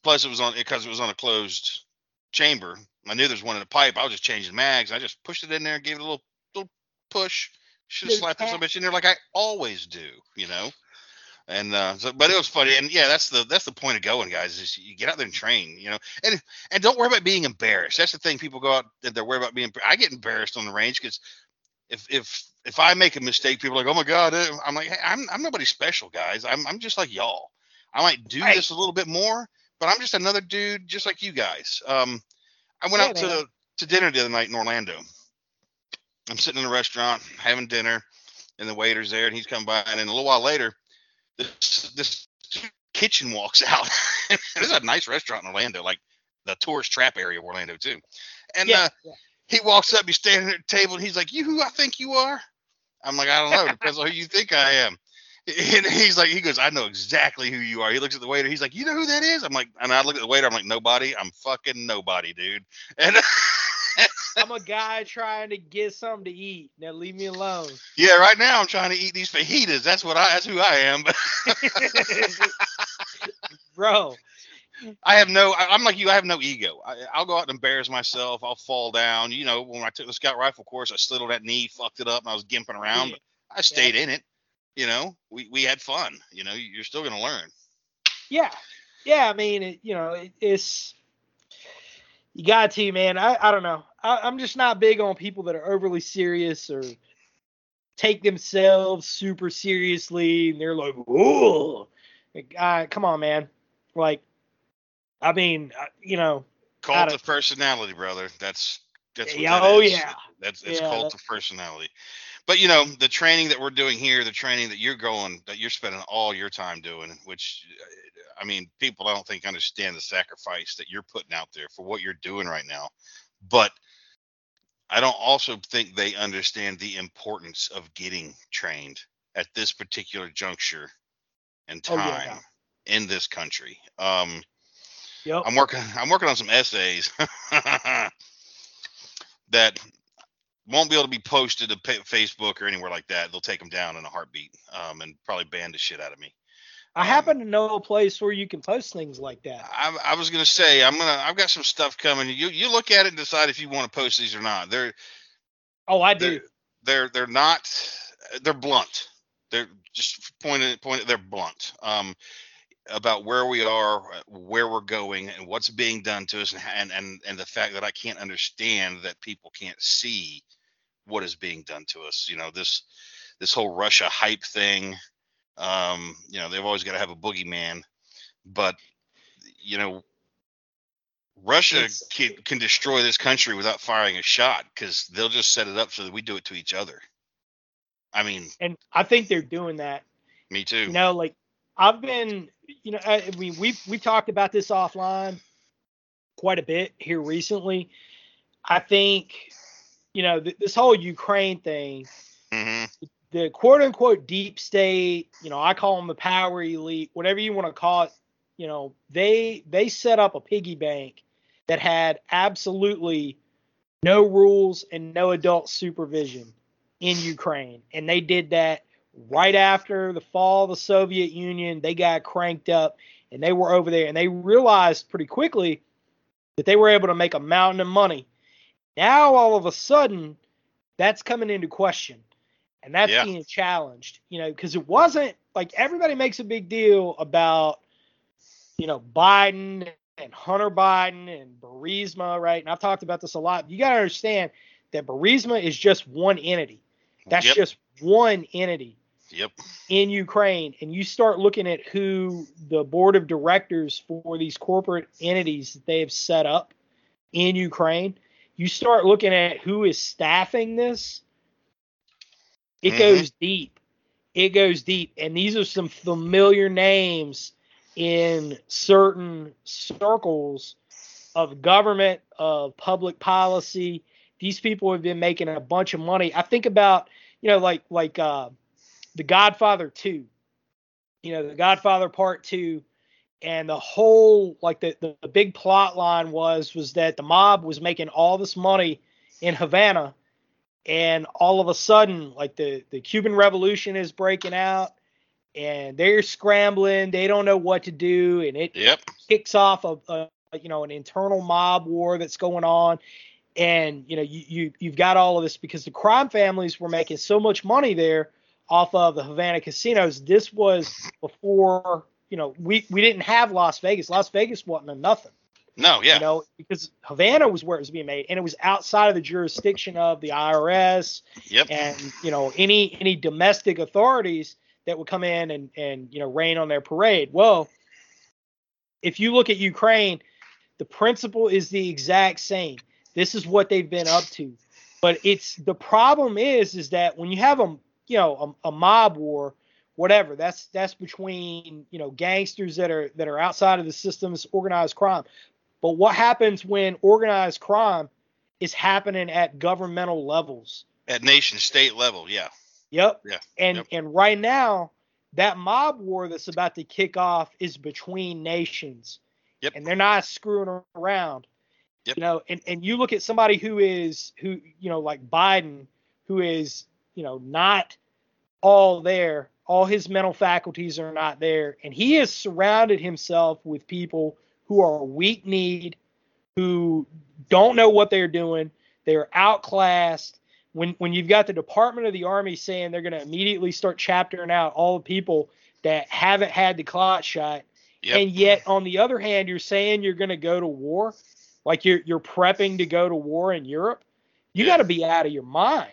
plus, it was on because it was on a closed chamber. I knew there's one in the pipe. I was just changing mags. I just pushed it in there and gave it a little little push. Should have slapped it so tap. much in there like I always do, you know. And uh, so, but it was funny, and yeah, that's the that's the point of going, guys. Is you get out there and train, you know, and and don't worry about being embarrassed. That's the thing. People go out and they're worried about being. I get embarrassed on the range because if if if I make a mistake, people are like, oh my god, eh," I'm like, hey, I'm I'm nobody special, guys. I'm I'm just like y'all. I might do Right. this a little bit more, but I'm just another dude, just like you guys. Um, I went Yeah, out man. to to dinner the other night in Orlando. I'm sitting in a restaurant having dinner, and the waiter's there, and he's come by, and then a little while later, this this kitchen walks out. *laughs* this is a nice restaurant in Orlando, like the tourist trap area of Orlando too. And yeah, uh, yeah. he walks up, he's standing at the table, and he's like, "You who I think you are?" I'm like, "I don't know. Depends on who you think I am." *laughs* And he's like, he goes, "I know exactly who you are." He looks at the waiter. He's like, "You know who that is?" I'm like, and I look at the waiter. I'm like, "Nobody. I'm fucking nobody, dude." *laughs* And I'm a guy trying to get something to eat. Now leave me alone. *laughs* yeah, right now I'm trying to eat these fajitas. That's what I. That's who I am. Bro, I have no. I'm like you. I have no ego. I, I'll go out and embarrass myself. I'll fall down. You know, when I took the scout rifle course, I slid on that knee, fucked it up, and I was gimping around. But I stayed in it. You know, we we had fun. You know, you're still gonna learn. yeah, yeah. I mean, it, you know, it, it's you got to, man. I, I don't know. I, I'm just not big on people that are overly serious or take themselves super seriously and they're like, "Whoa." Like, uh, come on, man. Like I mean, you know, Cult of personality, brother. That's that's what Yeah, that oh, is. yeah. That's it's Yeah, cult of personality. But you know, the training that we're doing here, the training that you're going, that you're spending all your time doing, which uh, I mean, people I don't think understand the sacrifice that you're putting out there for what you're doing right now. But I don't also think they understand the importance of getting trained at this particular juncture and Oh, time yeah. in this country. Um, yep. I'm working. I'm working on some essays *laughs* that won't be able to be posted to Facebook or anywhere like that. They'll take them down in a heartbeat, um, and probably ban the shit out of me. I happen to know a place where you can post things like that. I, I was gonna say I'm gonna. I've got some stuff coming. You you look at it and decide if you want to post these or not. They're Oh, I do. they're they're not. They're blunt. They're just pointed pointed. They're blunt. Um, about where we are, where we're going, and what's being done to us, and and, and the fact that I can't understand that people can't see what is being done to us. You know this this whole Russia hype thing. Um, you know they've always got to have a boogeyman, but you know Russia It's- can, can destroy this country without firing a shot because they'll just set it up so that we do it to each other. I mean, And I think they're doing that. me too. You know, like I've been, you know, I mean, we've we talked about this offline quite a bit here recently. I think, you know, th- this whole Ukraine thing, hmm the quote unquote deep state, you know, I call them the power elite, whatever you want to call it, you know, they they set up a piggy bank that had absolutely no rules and no adult supervision in Ukraine. And they did that right after the fall of the Soviet Union. They got cranked up and they were over there and they realized pretty quickly that they were able to make a mountain of money. Now all of a sudden that's coming into question and that's Yeah. being challenged, you know, because it wasn't like everybody makes a big deal about, you know, Biden and Hunter Biden and Burisma, right? And I've talked about this a lot. You got to understand that Burisma is just one entity. That's Yep. just one entity Yep. in Ukraine. And you start looking at who the board of directors for these corporate entities that they have set up in Ukraine, you start looking at who is staffing this. It Mhm. goes deep. It goes deep. And these are some familiar names in certain circles of government, of public policy. These people have been making a bunch of money. I think about, you know, like like uh, The Godfather 2. You know, The Godfather Part 2 and the whole like the, the, the big plot line was was that the mob was making all this money in Havana and all of a sudden like the the Cuban revolution is breaking out and they're scrambling they don't know what to do and it Yep. kicks off a, a you know an internal mob war that's going on and you know you, you you've got all of this because the crime families were making so much money there off of the Havana casinos this was before you know we we didn't have Las Vegas Las Vegas wasn't a nothing No. Yeah. you know because Havana was where it was being made and it was outside of the jurisdiction of the IRS yep. and you know any any domestic authorities that would come in and and you know rain on their parade. Well, if you look at Ukraine, the principle is the exact same. This is what they've been up to. But it's the problem is is that when you have a you know a, a mob war, whatever, that's that's between you know gangsters that are that are outside of the system's organized crime. But what happens when organized crime is happening at governmental levels? At nation state level. Yeah. Yep. Yeah, And yep. and right now, that mob war that's about to kick off is between nations. Yep. And they're not screwing around. Yep. You know, and, and you look at somebody who is who, you know, like Biden, who is, you know, not all there, all his mental faculties are not there. And he has surrounded himself with people who are weak kneed, who don't know what they're doing. They're outclassed. When when you've got the Department of the Army saying they're going to immediately start chaptering out all the people that haven't had the clot shot, Yep. and yet on the other hand, you're saying you're going to go to war, like you're you're prepping to go to war in Europe. You Yeah. got to be out of your mind.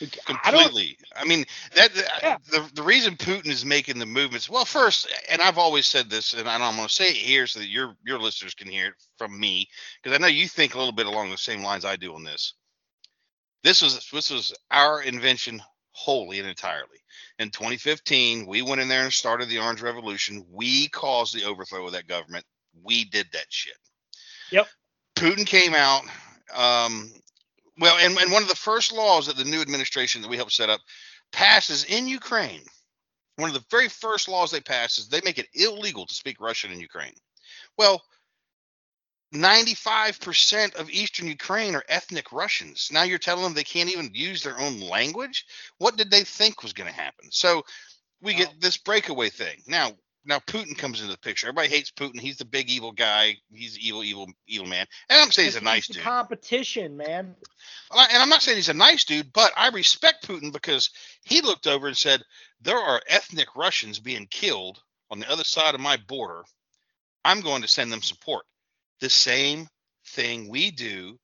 I completely. I, mean, that Yeah. the the reason Putin is making the movements. Well, first, and I've always said this, and I- I'm going to say it here so that your your listeners can hear it from me, because I know you think a little bit along the same lines I do on this. This was this was our invention wholly and entirely. In 2015, we went in there and started the Orange Revolution. We caused the overthrow of that government. We did that shit. Yep. Putin came out. Um, well, and, and one of the first laws that the new administration that we helped set up passes in Ukraine. One of the very first laws they pass is they make it illegal to speak Russian in Ukraine. Well, 95% of Eastern Ukraine are ethnic Russians. Now you're telling them they can't even use their own language? What did they think was going to happen? So we get this breakaway thing. Now, now Putin comes into the picture. Everybody hates Putin. He's the big evil guy. He's evil, evil, evil man. And I'm saying he's a nice dude. competition, man. And I'm not saying he's a nice dude, but I respect Putin because he looked over and said, There are ethnic Russians being killed on the other side of my border. I'm going to send them support. The same thing we do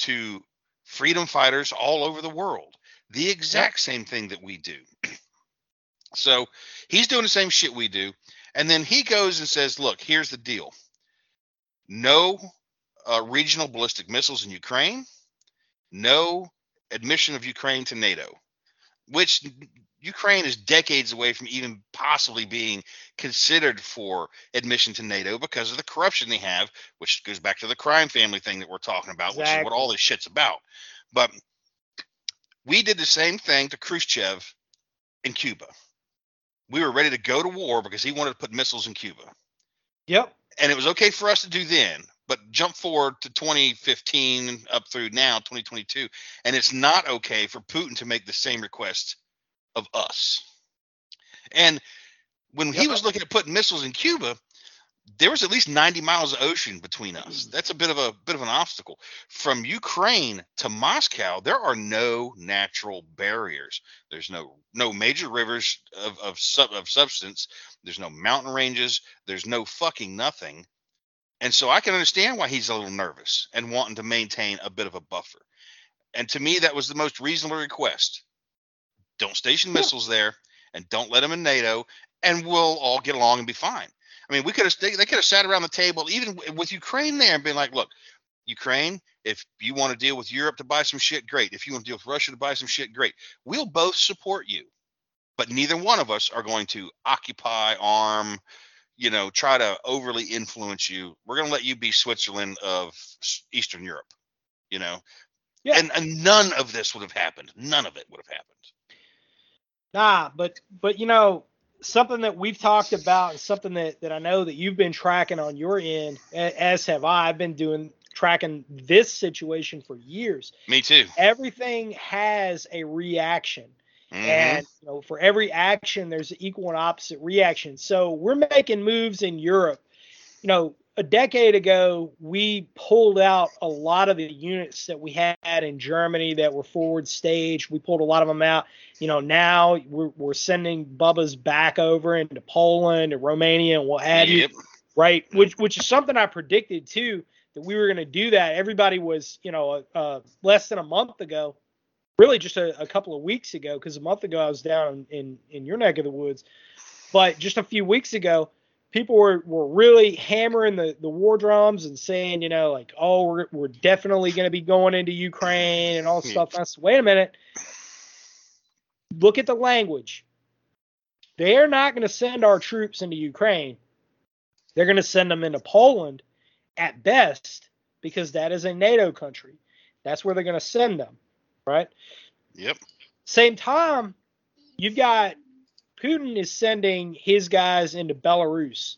to freedom fighters all over the world. The exact same thing that we do. *clears throat* so he's doing the same shit we do. And then he goes and says, Look, here's the deal no uh, regional ballistic missiles in Ukraine no admission of Ukraine to NATO, which Ukraine is decades away from even possibly being considered for admission to NATO because of the corruption they have, which goes back to the crime family thing that we're talking about, which is what all this shit's about. But we did the same thing to Khrushchev in Cuba. We were ready to go to war because he wanted to put missiles in Cuba. Yep. and it was okay for us to do then but jump forward to 2015 up through now 2022 and it's not okay for putin to make the same request of us. And when he was looking at putting missiles in cuba there was at least 90 miles of ocean between us mm. that's a bit of a bit of an obstacle from ukraine to moscow there are no natural barriers there's no no major rivers of of, sub, of substance there's no mountain ranges there's no fucking nothing. And so I can understand why he's a little nervous and wanting to maintain a bit of a buffer. And to me, that was the most reasonable request. Don't station missiles there and don't let them in NATO, and we'll all get along and be fine. I mean, we could have they, they could have sat around the table, even with Ukraine there, and been like, look, Ukraine, if you want to deal with Europe to buy some shit, great. If you want to deal with Russia to buy some shit, great. We'll both support you but neither one of us are going to occupy, arm, you know, try to overly influence you. We're going to let you be Switzerland of Eastern Europe, you know. Yeah. And, and none of this would have happened. None of it would have happened. Nah, but but you know something that we've talked about and something that that I know that you've been tracking on your end, as have I. I've been doing tracking this situation for years. Me too. Everything has a reaction. Mhm. and you know for every action there's an equal and opposite reaction so we're making moves in europe you know a decade ago we pulled out a lot of the units that we had in germany that were forward stage we pulled a lot of them out you know now we're, we're sending bubba's back over into poland and romania and what have you right? Which which is something I predicted too that we were going to do that. Everybody was, you know, uh, less than a month ago, really just a, a couple of weeks ago, because a month ago I was down in in your neck of the woods, but just a few weeks ago, people were were really hammering the the war drums and saying, you know, like, oh, we're we're definitely going to be going into Ukraine and all this stuff. I said, wait a minute, look at the language. They're not going to send our troops into Ukraine. They're going to send them into Poland at best because that is a NATO country. That's where they're going to send them, right? Yep. Same time, you've got Putin is sending his guys into Belarus.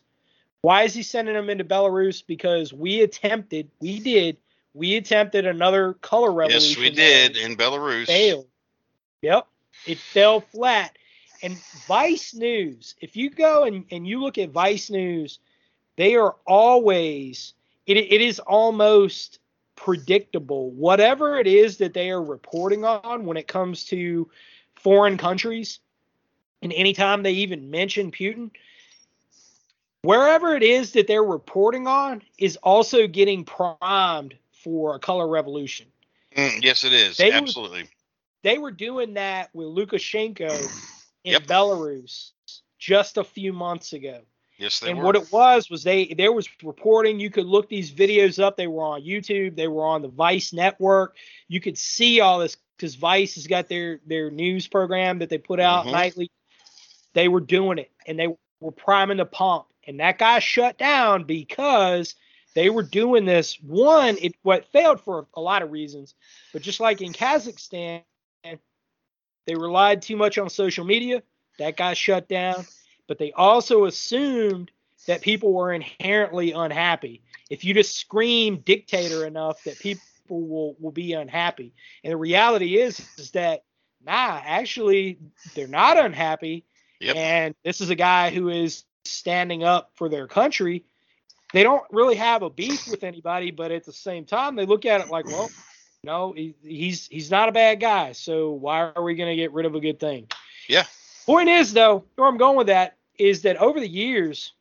Why is he sending them into Belarus? Because we attempted, we did, we attempted another color revolution. Yes, we did in Belarus. failed. Yep, it fell flat. And Vice News, if you go and, and you look at Vice News, they are always it, it is almost predictable. Whatever it is that they are reporting on when it comes to foreign countries, and anytime they even mention Putin, wherever it is that they're reporting on is also getting primed for a color revolution. Mm, yes, it is. They Absolutely. they were doing that with Lukashenko in Yep. Belarus just a few months ago. Yes, they were and were. what it was was they there was reporting. You could look these videos up. They were on YouTube. They were on the Vice network. You could see all this because Vice has got their their news program that they put out Mhm. nightly. They were doing it and they were priming the pump. And that guy shut down because they were doing this. One, it what failed for a lot of reasons, but just like in Kazakhstan, they relied too much on social media. That got shut down. But they also assumed that people were inherently unhappy. If you just scream dictator enough, that people will, will be unhappy. And the reality is, is that nah, actually, they're not unhappy. Yep. And this is a guy who is standing up for their country. They don't really have a beef with anybody, but at the same time, they look at it like, well, no, he, he's he's not a bad guy. So why are we going to get rid of a good thing? Yeah. Point is, though, where I'm going with that is that over the years,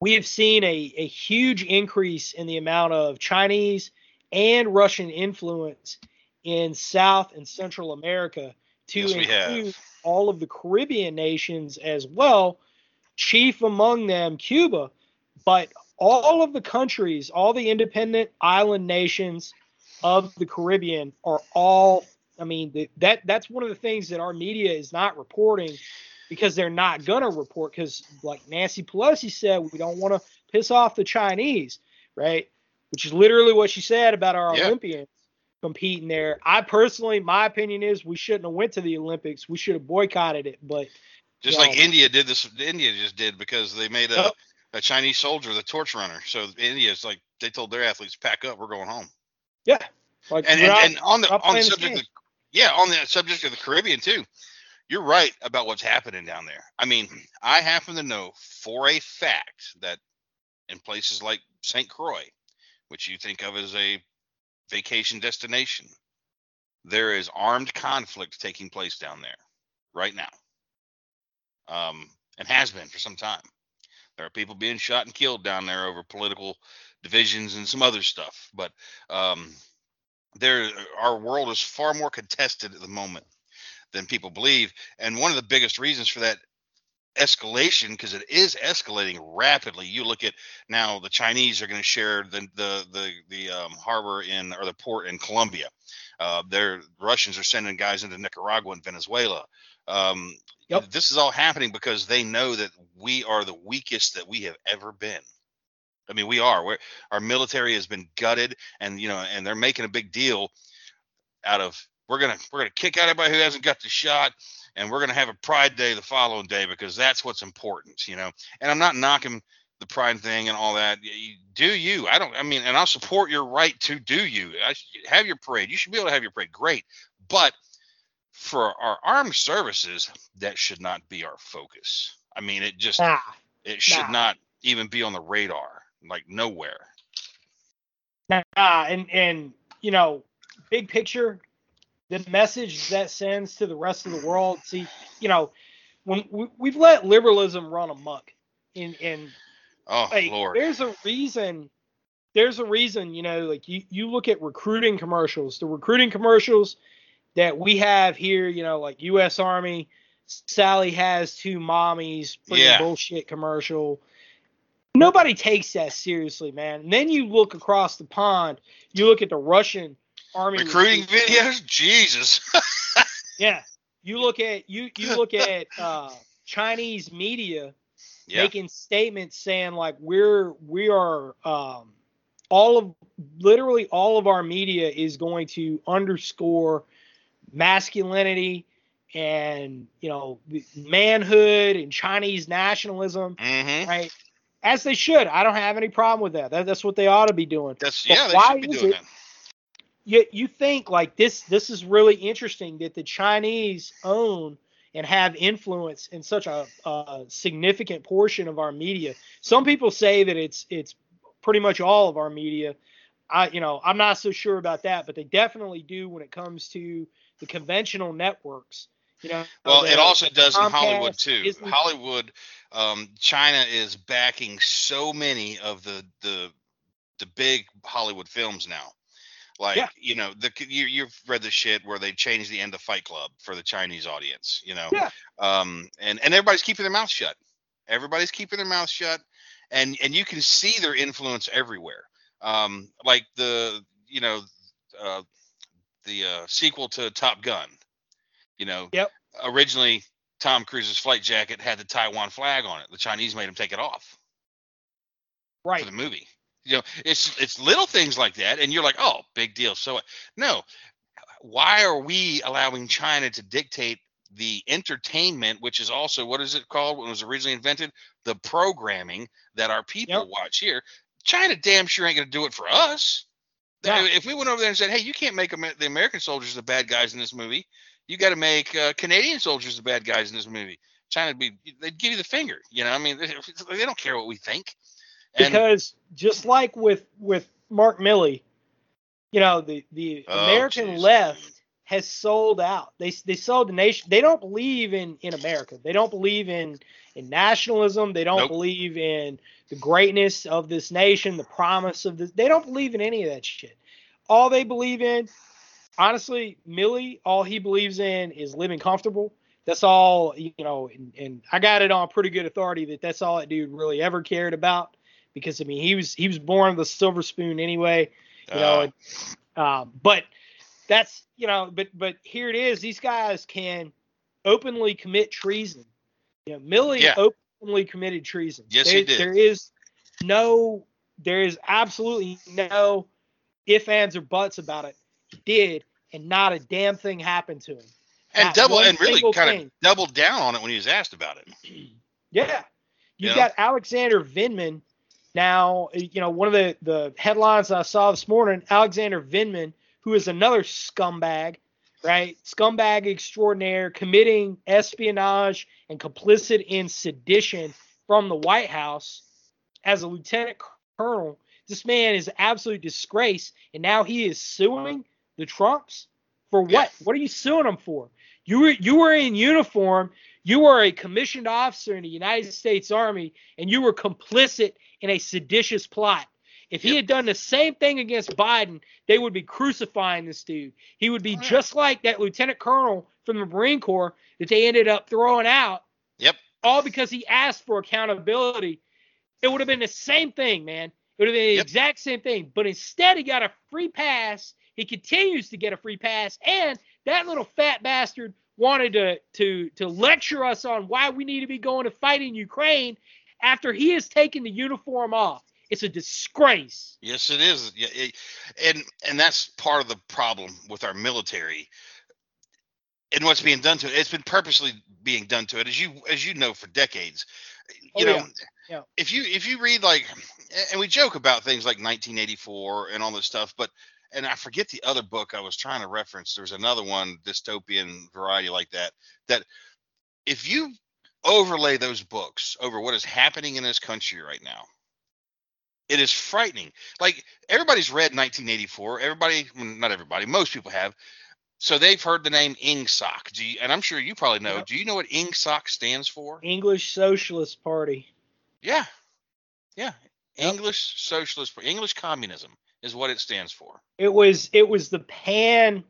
we have seen a, a huge increase in the amount of Chinese and Russian influence in South and Central America to Yes, include all of the Caribbean nations as well, chief among them Cuba. But all of the countries, all the independent island nations of the Caribbean are all I mean, th- that that's one of the things that our media is not reporting because they're not gonna report because like Nancy Pelosi said, we don't want to piss off the Chinese, right? Which is literally what she said about our Yeah. Olympians competing there. I personally, my opinion is we shouldn't have went to the Olympics. We should have boycotted it. But Just Yeah. like India did this, India just did because they made a, a Chinese soldier the torch runner. So India's like they told their athletes, "Pack up, we're going home." yeah, like And and, and on the on the subject, of, yeah, on the subject of the Caribbean too, you're right about what's happening down there. I mean, I happen to know for a fact that in places like St. Croix, which you think of as a vacation destination, there is armed conflict taking place down there right now, um, and has been for some time. There are people being shot and killed down there over political divisions and some other stuff, but um, there, our world is far more contested at the moment than people believe, and one of the biggest reasons for that escalation because it is escalating rapidly. You look at now the Chinese are going to share the the the the um, harbor in or the port in Colombia. Uh, their Russians are sending guys into Nicaragua and Venezuela. Um, Yep. This is all happening because they know that we are the weakest that we have ever been. I mean, we are. We're, our military has been gutted, and you know, and they're making a big deal out of we're gonna we're gonna kick out everybody who hasn't got the shot and we're going to have a pride day the following day because that's what's important you know? And i'm not knocking the pride thing and all that. Do you. I don't i mean and i'll support your right to do you. I, have your parade. You should be able to have your parade. Great. But for our armed services that should not be our focus. I mean it just nah, it should nah. not even be on the radar like nowhere. Nah, and and you know, big picture, the message that sends to the rest of the world. See, you know, when we, we've let liberalism run amok, in in oh like lord there's a reason there's a reason you know like you you look at recruiting commercials the recruiting commercials that we have here you know like us army sally has two mommies pretty Yeah. bullshit commercial nobody takes that seriously man and then you look across the pond you look at the russian army recruiting recruit- videos jesus *laughs* yeah you look at you you look at uh chinese media yeah making statements saying like we're we are um all of literally all of our media is going to underscore masculinity and you know manhood and Chinese nationalism, mm-hmm. right? As they should. I don't have any problem with that. that that's what they ought to be doing. that's But yeah they why should be is doing it- that You you think like this this is really interesting that the Chinese own and have influence in such a, a significant portion of our media. Some people say that it's it's pretty much all of our media. I you know I'm not so sure about that, but they definitely do when it comes to the conventional networks. You know, Well, it also does in Hollywood too. Hollywood, um, China is backing so many of the the the big Hollywood films now. Like Yeah. you know, the you you've read the shit where they changed the end of Fight Club for the Chinese audience. You know, Yeah. um, and and everybody's keeping their mouth shut. Everybody's keeping their mouth shut, and and you can see their influence everywhere. Um, like the you know, uh, the uh, sequel to Top Gun. You know, Yep. originally Tom Cruise's flight jacket had the Taiwan flag on it. The Chinese made him take it off Right. for the movie. You know, it's it's little things like that, and you're like, oh, big deal. So no, why are we allowing China to dictate the entertainment, which is also what is it called when it was originally invented? The programming that our people Yep. watch here. China damn sure ain't gonna do it for us. No. If we went over there and said, hey, you can't make the American soldiers the bad guys in this movie. You got to make uh, Canadian soldiers the bad guys in this movie. China would be, they'd give you the finger. You know, I mean, they, *laughs* they don't care what we think. And because just like with with Mark Milley, you know the the Oh, American jeez. left has sold out. They they sold the nation. They don't believe in in America. They don't believe in in nationalism. They don't Nope. believe in the greatness of this nation, the promise of this. They don't believe in any of that shit. All they believe in, honestly, Milley, all he believes in is living comfortable. That's all, you know, and, and I got it on pretty good authority that that's all that dude really ever cared about because I mean he was he was born with a silver spoon anyway, you know. uh, and, um, but that's you know, but but here it is. These guys can openly commit treason. You know, Milley Yeah. openly committed treason. Yes, there, he did. There is no, there is absolutely no if ands or buts about it. He did, and not a damn thing happened to him. and Not double and really kind thing. of doubled down on it when he was asked about it. *clears throat* Yeah. You Yeah. got Alexander Vindman. Now, you know, one of the, the headlines I saw this morning, Alexander Vindman, who is another scumbag, right? Scumbag extraordinaire, committing espionage and complicit in sedition from the White House as a lieutenant colonel. This man is an absolute disgrace. And now he is suing the Trumps for what? Yeah. What are you suing them for? You were you were in uniform you were a commissioned officer in the United States Army and you were complicit in a seditious plot. If he Yep. had done the same thing against Biden, they would be crucifying this dude. He would be just like that lieutenant colonel from the Marine Corps that they ended up throwing out, Yep. all because he asked for accountability. It would have been the same thing, man. It would have been the Yep. exact same thing. But instead, he got a free pass. He continues to get a free pass. And that little fat bastard wanted to to to lecture us on why we need to be going to fight in Ukraine after he has taken the uniform off. It's a disgrace. Yes, it is. Yeah, it- and and that's part of the problem with our military and what's being done to it. It's been purposely being done to it, as you as you know, for decades. Oh, you Oh, know, yeah. Yeah. if you if you read like, and we joke about things like 1984 and all this stuff, but and I forget the other book I was trying to reference. There's another one, dystopian variety like that. That if you overlay those books over what is happening in this country right now, it is frightening. Like everybody's read 1984. Everybody, well, not everybody, most people have. So they've heard the name INGSOC. Do you, and I'm sure you probably know. Yep. Do you know what INGSOC stands for? English Socialist Party. Yeah, yeah. Yep. English Socialist, for English Communism is what it stands for. It was it was the pan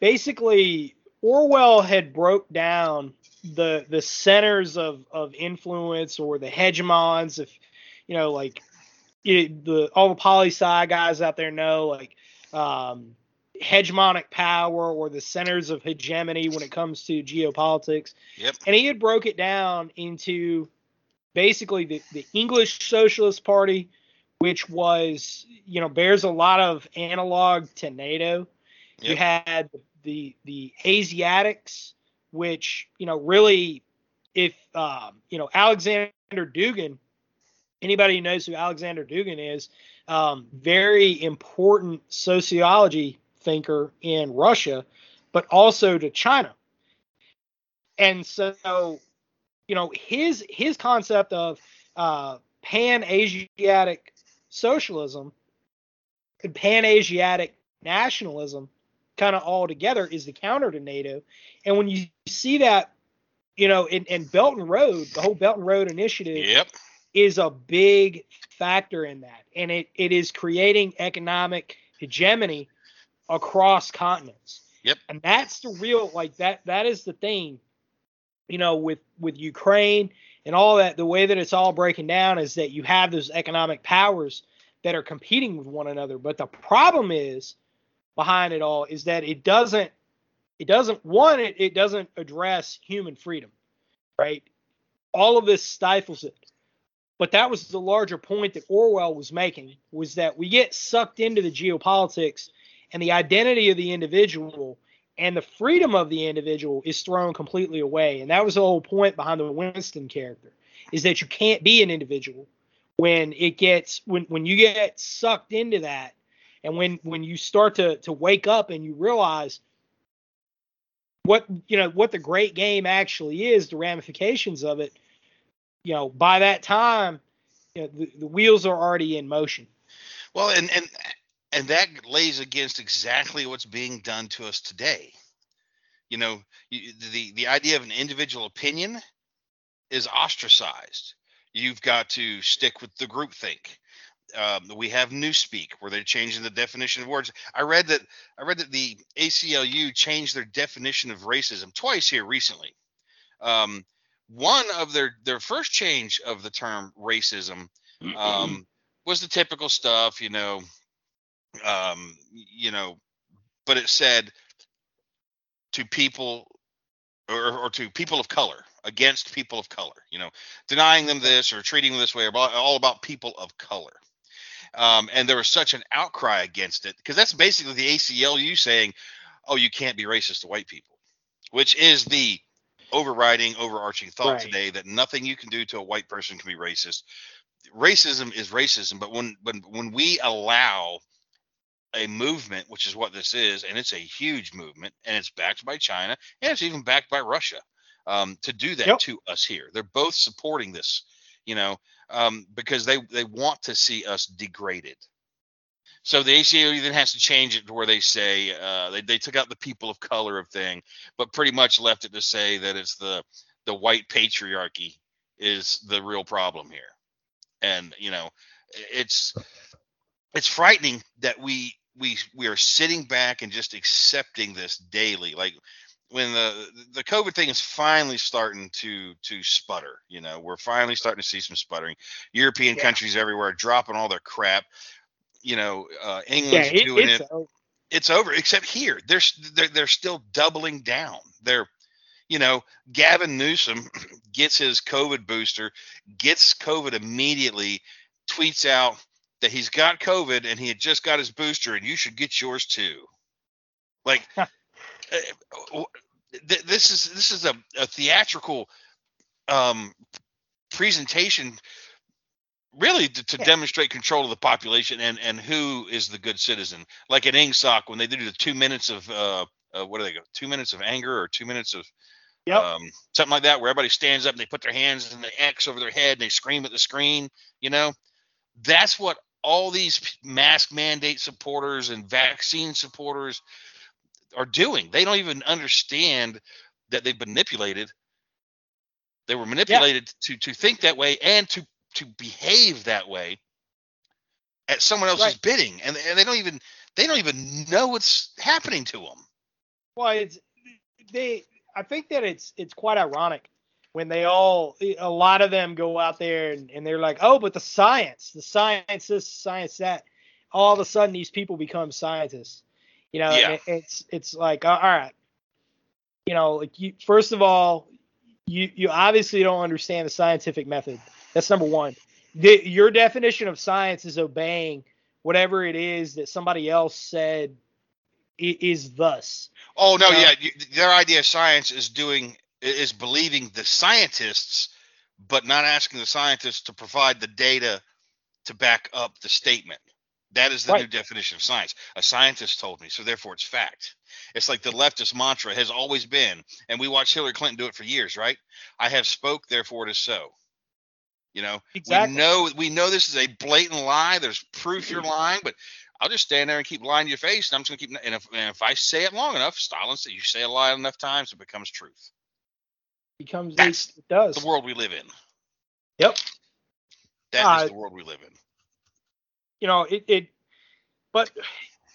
basically Orwell had broke down the the centers of of influence or the hegemons if you know like it, the all the poli sci guys out there know like um hegemonic power or the centers of hegemony when it comes to geopolitics Yep. and he had broke it down into basically the, the English Socialist Party, which was, you know, bears a lot of analog to NATO. You had the the Asiatics, which, you know, really, if um, you know, Alexander Dugin, anybody who knows who Alexander Dugin is, um, very important sociology thinker in Russia, but also to China. And so, you know, his his concept of uh, pan Asiatic socialism and pan Asiatic nationalism kind of all together is the counter to NATO. And when you see that, you know, in, in Belt and Road, the whole Belt and Road initiative Yep. is a big factor in that. And it, it is creating economic hegemony across continents. Yep. And that's the real like that that is the thing, you know, with with Ukraine and all that, the way that it's all breaking down is that you have those economic powers that are competing with one another. But the problem is behind it all is that it doesn't it doesn't one, it, it doesn't address human freedom. Right? All of this stifles it. But that was the larger point that Orwell was making was that we get sucked into the geopolitics and the identity of the individual and the freedom of the individual is thrown completely away. And that was the whole point behind the Winston character is that you can't be an individual when it gets when when you get sucked into that and when when you start to to wake up and you realize what you know what the great game actually is, the ramifications of it, you know, by that time, you know, the, the wheels are already in motion. Well, and and and that lays against exactly what's being done to us today. You know, the the idea of an individual opinion is ostracized. You've got to stick with the groupthink. Um, we have newspeak where they're changing the definition of words. I read that I read that the ACLU changed their definition of racism twice here recently. Um, one of their their first change of the term racism um, was the typical stuff, you know, um, you know, but it said to people or, or to people of color against people of color, you know, denying them this or treating them this way, all about people of color. Um, and there was such an outcry against it because that's basically the ACLU saying, "Oh, you can't be racist to white people," which is the overriding, overarching thought Right. today that nothing you can do to a white person can be racist. Racism is racism, but when when when we allow a movement, which is what this is, and it's a huge movement, and it's backed by China, and it's even backed by Russia, um, to do that Yep. to us here. They're both supporting this, you know, um, because they they want to see us degraded. So the ACLU then has to change it to where they say uh, they they took out the people of color of thing, but pretty much left it to say that it's the the white patriarchy is the real problem here, and you know, it's it's frightening that we we we are sitting back and just accepting this daily like when the the covid thing is finally starting to to sputter you know we're finally starting to see some sputtering. European Yeah. countries everywhere are dropping all their crap you know uh Yeah, england's it, doing it's it. uh, it's over except here they're, they're they're still doubling down. They're you know gavin newsom *clears throat* gets his covid booster gets covid immediately tweets out that he's got covid and he had just got his booster and you should get yours too. Like this is this is a, a theatrical um presentation really to, to Yeah. demonstrate control of the population and and who is the good citizen like at ingsoc when they do the two minutes of uh, uh what do they go two minutes of anger or two minutes of Yep. um something like that where everybody stands up and they put their hands and the x over their head and they scream at the screen you know that's what all these mask mandate supporters and vaccine supporters are doing they don't even understand that they've been manipulated they were manipulated to to think that way and to to behave that way at someone else's Right. bidding and, and they don't even they don't even know what's happening to them well, it's they. I think that it's it's quite ironic when they all a lot of them go out there and, and they're like, oh, but the science, the science this, science that. All of a sudden, these people become scientists. You know, Yeah. it- it's it's like, all right, you know, like you first of all, you you obviously don't understand the scientific method. That's number one. The, your definition of science is obeying whatever it is that somebody else said is thus. oh no Yeah. yeah you, their idea of science is doing is believing the scientists but not asking the scientists to provide the data to back up the statement that is the new definition of science. A scientist told me so therefore it's fact. It's like the leftist mantra has always been and we watched hillary clinton do it for years right? I have spoke therefore it is so. You know Exactly. we know we know this is a blatant lie. There's proof you're lying but i'll just stand there and keep lying to your face and i'm just going to keep and if, and if i say it long enough stalin said you say a lie enough times it becomes truth. Becomes That's it does. the world we live in. Yep. That is Uh, the world we live in You know, it, it but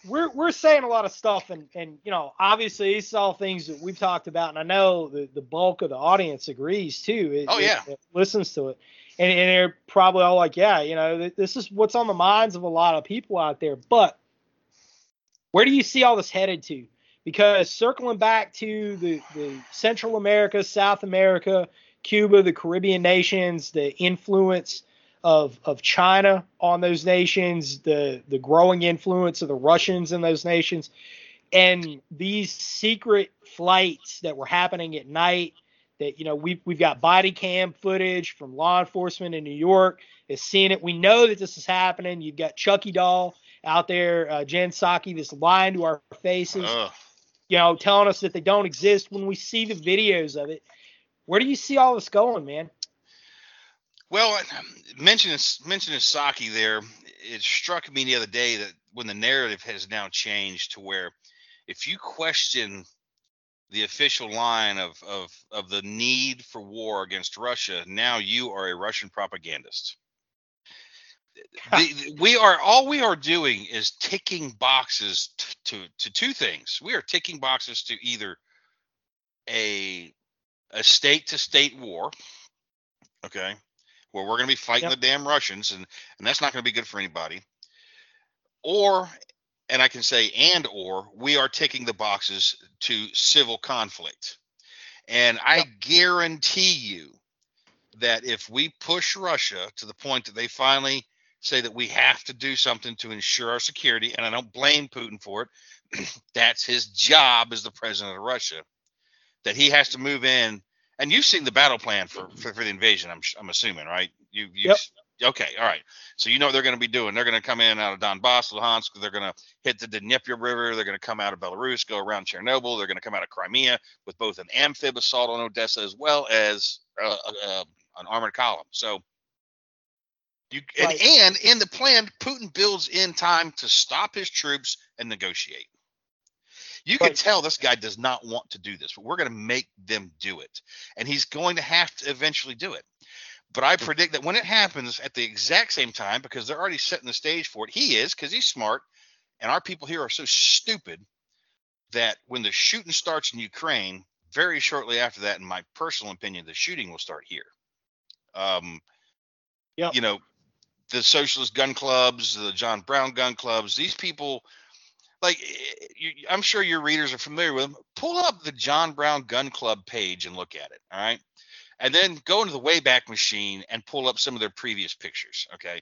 we're we're saying a lot of stuff, and and you know, obviously these are all things that we've talked about, and I know the the bulk of the audience agrees too. It- Oh, yeah. it listens to it, and and they're probably all like, yeah, you know, th- this is what's on the minds of a lot of people out there. But where do you see all this headed to? Because circling back to the the Central America, South America, Cuba, the Caribbean nations, the influence of of China on those nations, the the growing influence of the Russians in those nations, and these secret flights that were happening at night. That you know we've we've got body cam footage from law enforcement in New York is seeing it. We know that this is happening. You've got Chucky Doll out there, uh, Jen Psaki, that's lying to our faces Ugh. you know, telling us that they don't exist when we see the videos of it. Where do you see all this going, man? Well, mentioning mentioning Psaki there, it struck me the other day that when the narrative has now changed to where if you question the official line of of of the need for war against Russia, now you are a Russian propagandist. The- *laughs* we are all we are doing is ticking boxes t- to to two things. We are ticking boxes to either a a state to state war, okay, where we're going to be fighting Yep. the damn Russians, and and that's not going to be good for anybody. Or, and I can say and or we are ticking the boxes to civil conflict, and I guarantee you that if we push Russia to the point that they finally say that we have to do something to ensure our security, and I don't blame Putin for it. *clears throat* That's his job as the president of Russia. That he has to move in, and you've seen the battle plan for for, for the invasion. I'm I'm assuming, right? You you Yep. okay? All right. So you know what they're going to be doing. They're going to come in out of Donbass, Luhansk. They're going to hit the Dnieper River. They're going to come out of Belarus, go around Chernobyl. They're going to come out of Crimea with both an amphib assault on Odessa as well as uh, uh, an armored column. So you and, Right. and in the plan, Putin builds in time to stop his troops and negotiate. You can tell this guy does not want to do this, but we're going to make them do it, and he's going to have to eventually do it. But I predict that when it happens at the exact same time, because they're already setting the stage for it, he is because he's smart, and our people here are so stupid that when the shooting starts in Ukraine, very shortly after that, in my personal opinion, the shooting will start here. Um, Yep. you know, the socialist gun clubs, the John Brown gun clubs, these people, like, eh, you, I'm sure your readers are familiar with them. Pull up the John Brown gun club page and look at it. All right. And then go into the Wayback Machine and pull up some of their previous pictures. Okay.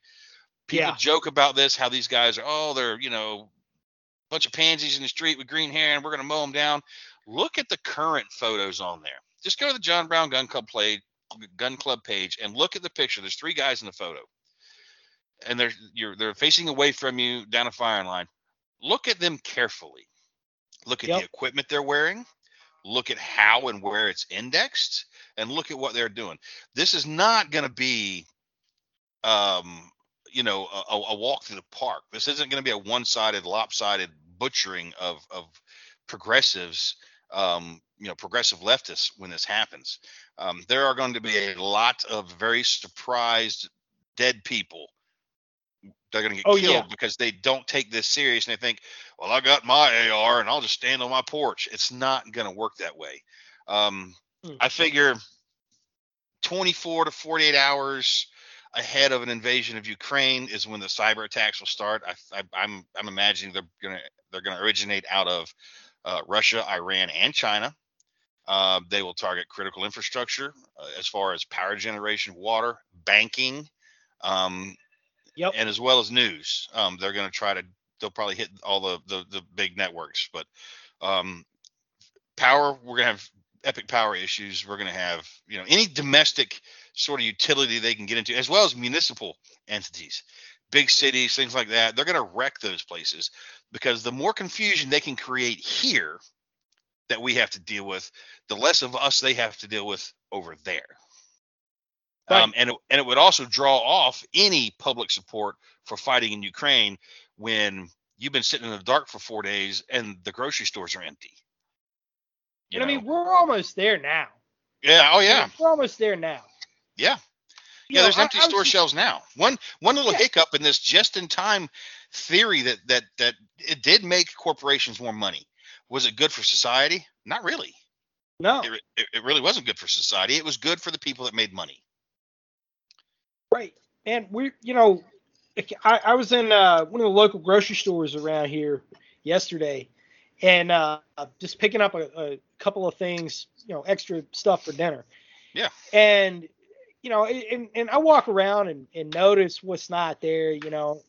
People Yeah. joke about this, how these guys are, oh, they're, you know, a bunch of pansies in the street with green hair and we're going to mow them down. Look at the current photos on there. Just go to the John Brown Gun Club play, Gun Club page and look at the picture. There's three guys in the photo, and they're you're they're facing away from you down a firing line. Look at them carefully. Look at Yep. the equipment they're wearing. Look at how and where it's indexed, and look at what they're doing. This is not going to be, um, you know, a, a walk through the park. This isn't going to be a one-sided, lopsided butchering of of progressives, um, you know, progressive leftists when this happens. Um, there are going to be a lot of very surprised dead people. They're going to get Oh, killed yeah. because they don't take this serious and they think, well, I got my AR and I'll just stand on my porch. It's not going to work that way. Um, Hmm. I figure 24 to 48 hours ahead of an invasion of Ukraine is when the cyber attacks will start. I, I, I'm I'm imagining they're gonna they're gonna originate out of uh, Russia, Iran, and China. Uh, they will target critical infrastructure uh, as far as power generation, water, banking, um, Yep. and as well as news. Um, they're going to try to. They'll probably hit all the the, the big networks, but um, power. We're going to have epic power issues. We're going to have you know any domestic sort of utility they can get into, as well as municipal entities, big cities, things like that. They're going to wreck those places because the more confusion they can create here that we have to deal with, the less of us they have to deal with over there. Right. Um, and it, and it would also draw off any public support for fighting in Ukraine when you've been sitting in the dark for four days and the grocery stores are empty. You And I mean, we're almost there now. yeah, oh yeah, We're almost there now. yeah. You Yeah, know, there's I- empty I was store just- shelves now. One one little Yeah. hiccup in this just in time theory that that that it did make corporations more money. Was it good for society? Not really. No, It, it, it really wasn't good for society. It was good for the people that made money. Right. And we, you know, I, I was in uh, one of the local grocery stores around here yesterday, and uh, just picking up a, a couple of things, you know, extra stuff for dinner. Yeah. And you know, and, and I walk around and, and notice what's not there. You know,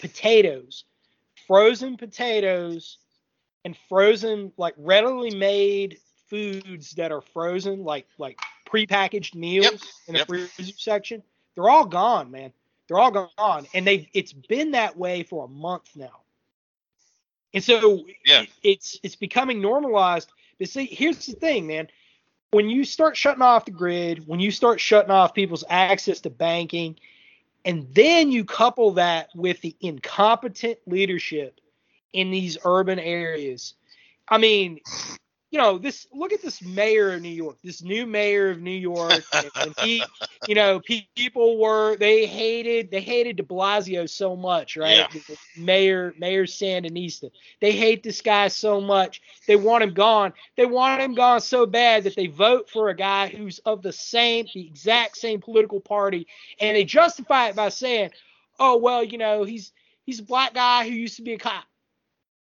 potatoes, frozen potatoes, and frozen like readily made foods that are frozen, like like prepackaged meals Yep, in the yep. freezer section. They're all gone, man. They're all gone, and they've—it's been that way for a month now. And so Yeah. it- it's it's becoming normalized. But see, here's the thing, man. When you start shutting off the grid, when you start shutting off people's access to banking, and then you couple that with the incompetent leadership in these urban areas. I mean, you know, this look at this mayor of New York, this new mayor of New York, and, he, *laughs* you know, people were they hated they hated De Blasio so much, right? Yeah. Mayor Mayor Sandinista, they hate this guy so much, they want him gone. They want him gone so bad that they vote for a guy who's of the same, the exact same political party, and they justify it by saying, "Oh well, you know, he's he's a black guy who used to be a cop,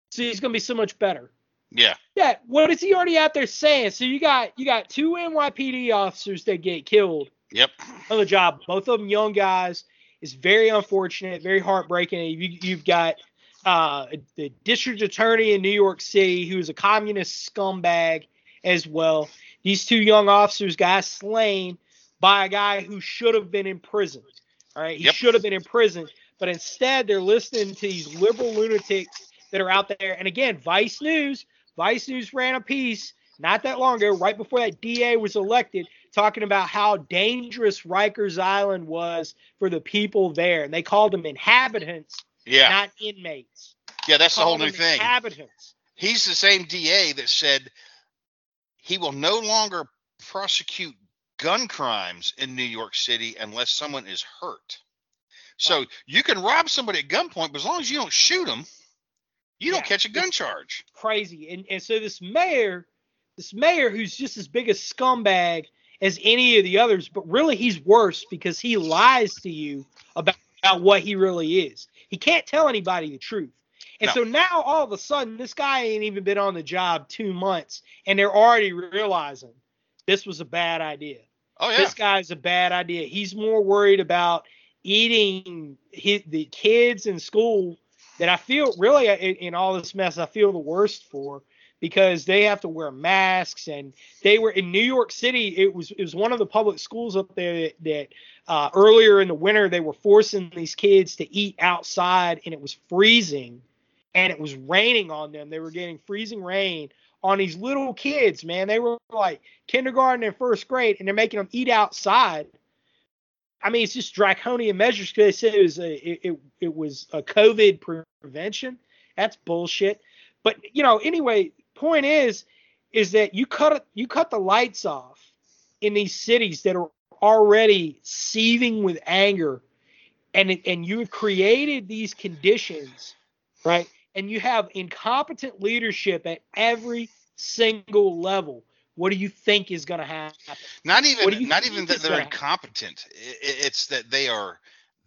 so he's gonna be so much better." Yeah. Yeah, what is he already out there saying? So you got you got two NYPD officers that get killed Yep. on the job, both of them young guys. It's very unfortunate, very heartbreaking. You, you've got uh, the district attorney in New York City who is a communist scumbag as well. These two young officers got slain by a guy who should have been in prison. All right, he Yep. should have been in prison, but instead they're listening to these liberal lunatics that are out there. And again, Vice News, Vice News ran a piece not that long ago, right before that DA was elected, talking about how dangerous Rikers Island was for the people there. And they called them inhabitants, Yeah. not inmates. yeah. That's the whole new thing. Inhabitants. He's the same DA that said he will no longer prosecute gun crimes in New York City unless someone is hurt. So you can rob somebody at gunpoint, but as long as you don't shoot them, you don't Yeah. catch a gun charge. Crazy. And and so this mayor, this mayor who's just as big a scumbag as any of the others, but really he's worse because he lies to you about, about what he really is. He can't tell anybody the truth. And No. so now all of a sudden, this guy ain't even been on the job two months, and they're already realizing this was a bad idea. Oh yeah. This guy's a bad idea. He's more worried about eating his, the kids in school that I feel really in, in all this mess, I feel the worst for because they have to wear masks and they were in New York City. It was it was one of the public schools up there that, that uh, earlier in the winter they were forcing these kids to eat outside and it was freezing and it was raining on them. They were getting freezing rain on these little kids, man. They were like kindergarten and first grade, and they're making them eat outside. I mean, it's just draconian measures because they said it was a it, it, was a COVID prevention. That's bullshit. But you know, anyway, point is, is that you cut you cut the lights off in these cities that are already seething with anger, and and you have created these conditions, right? And you have incompetent leadership at every single level. What do you think is going to happen? Not even not even that they're incompetent. I- i- It's that they are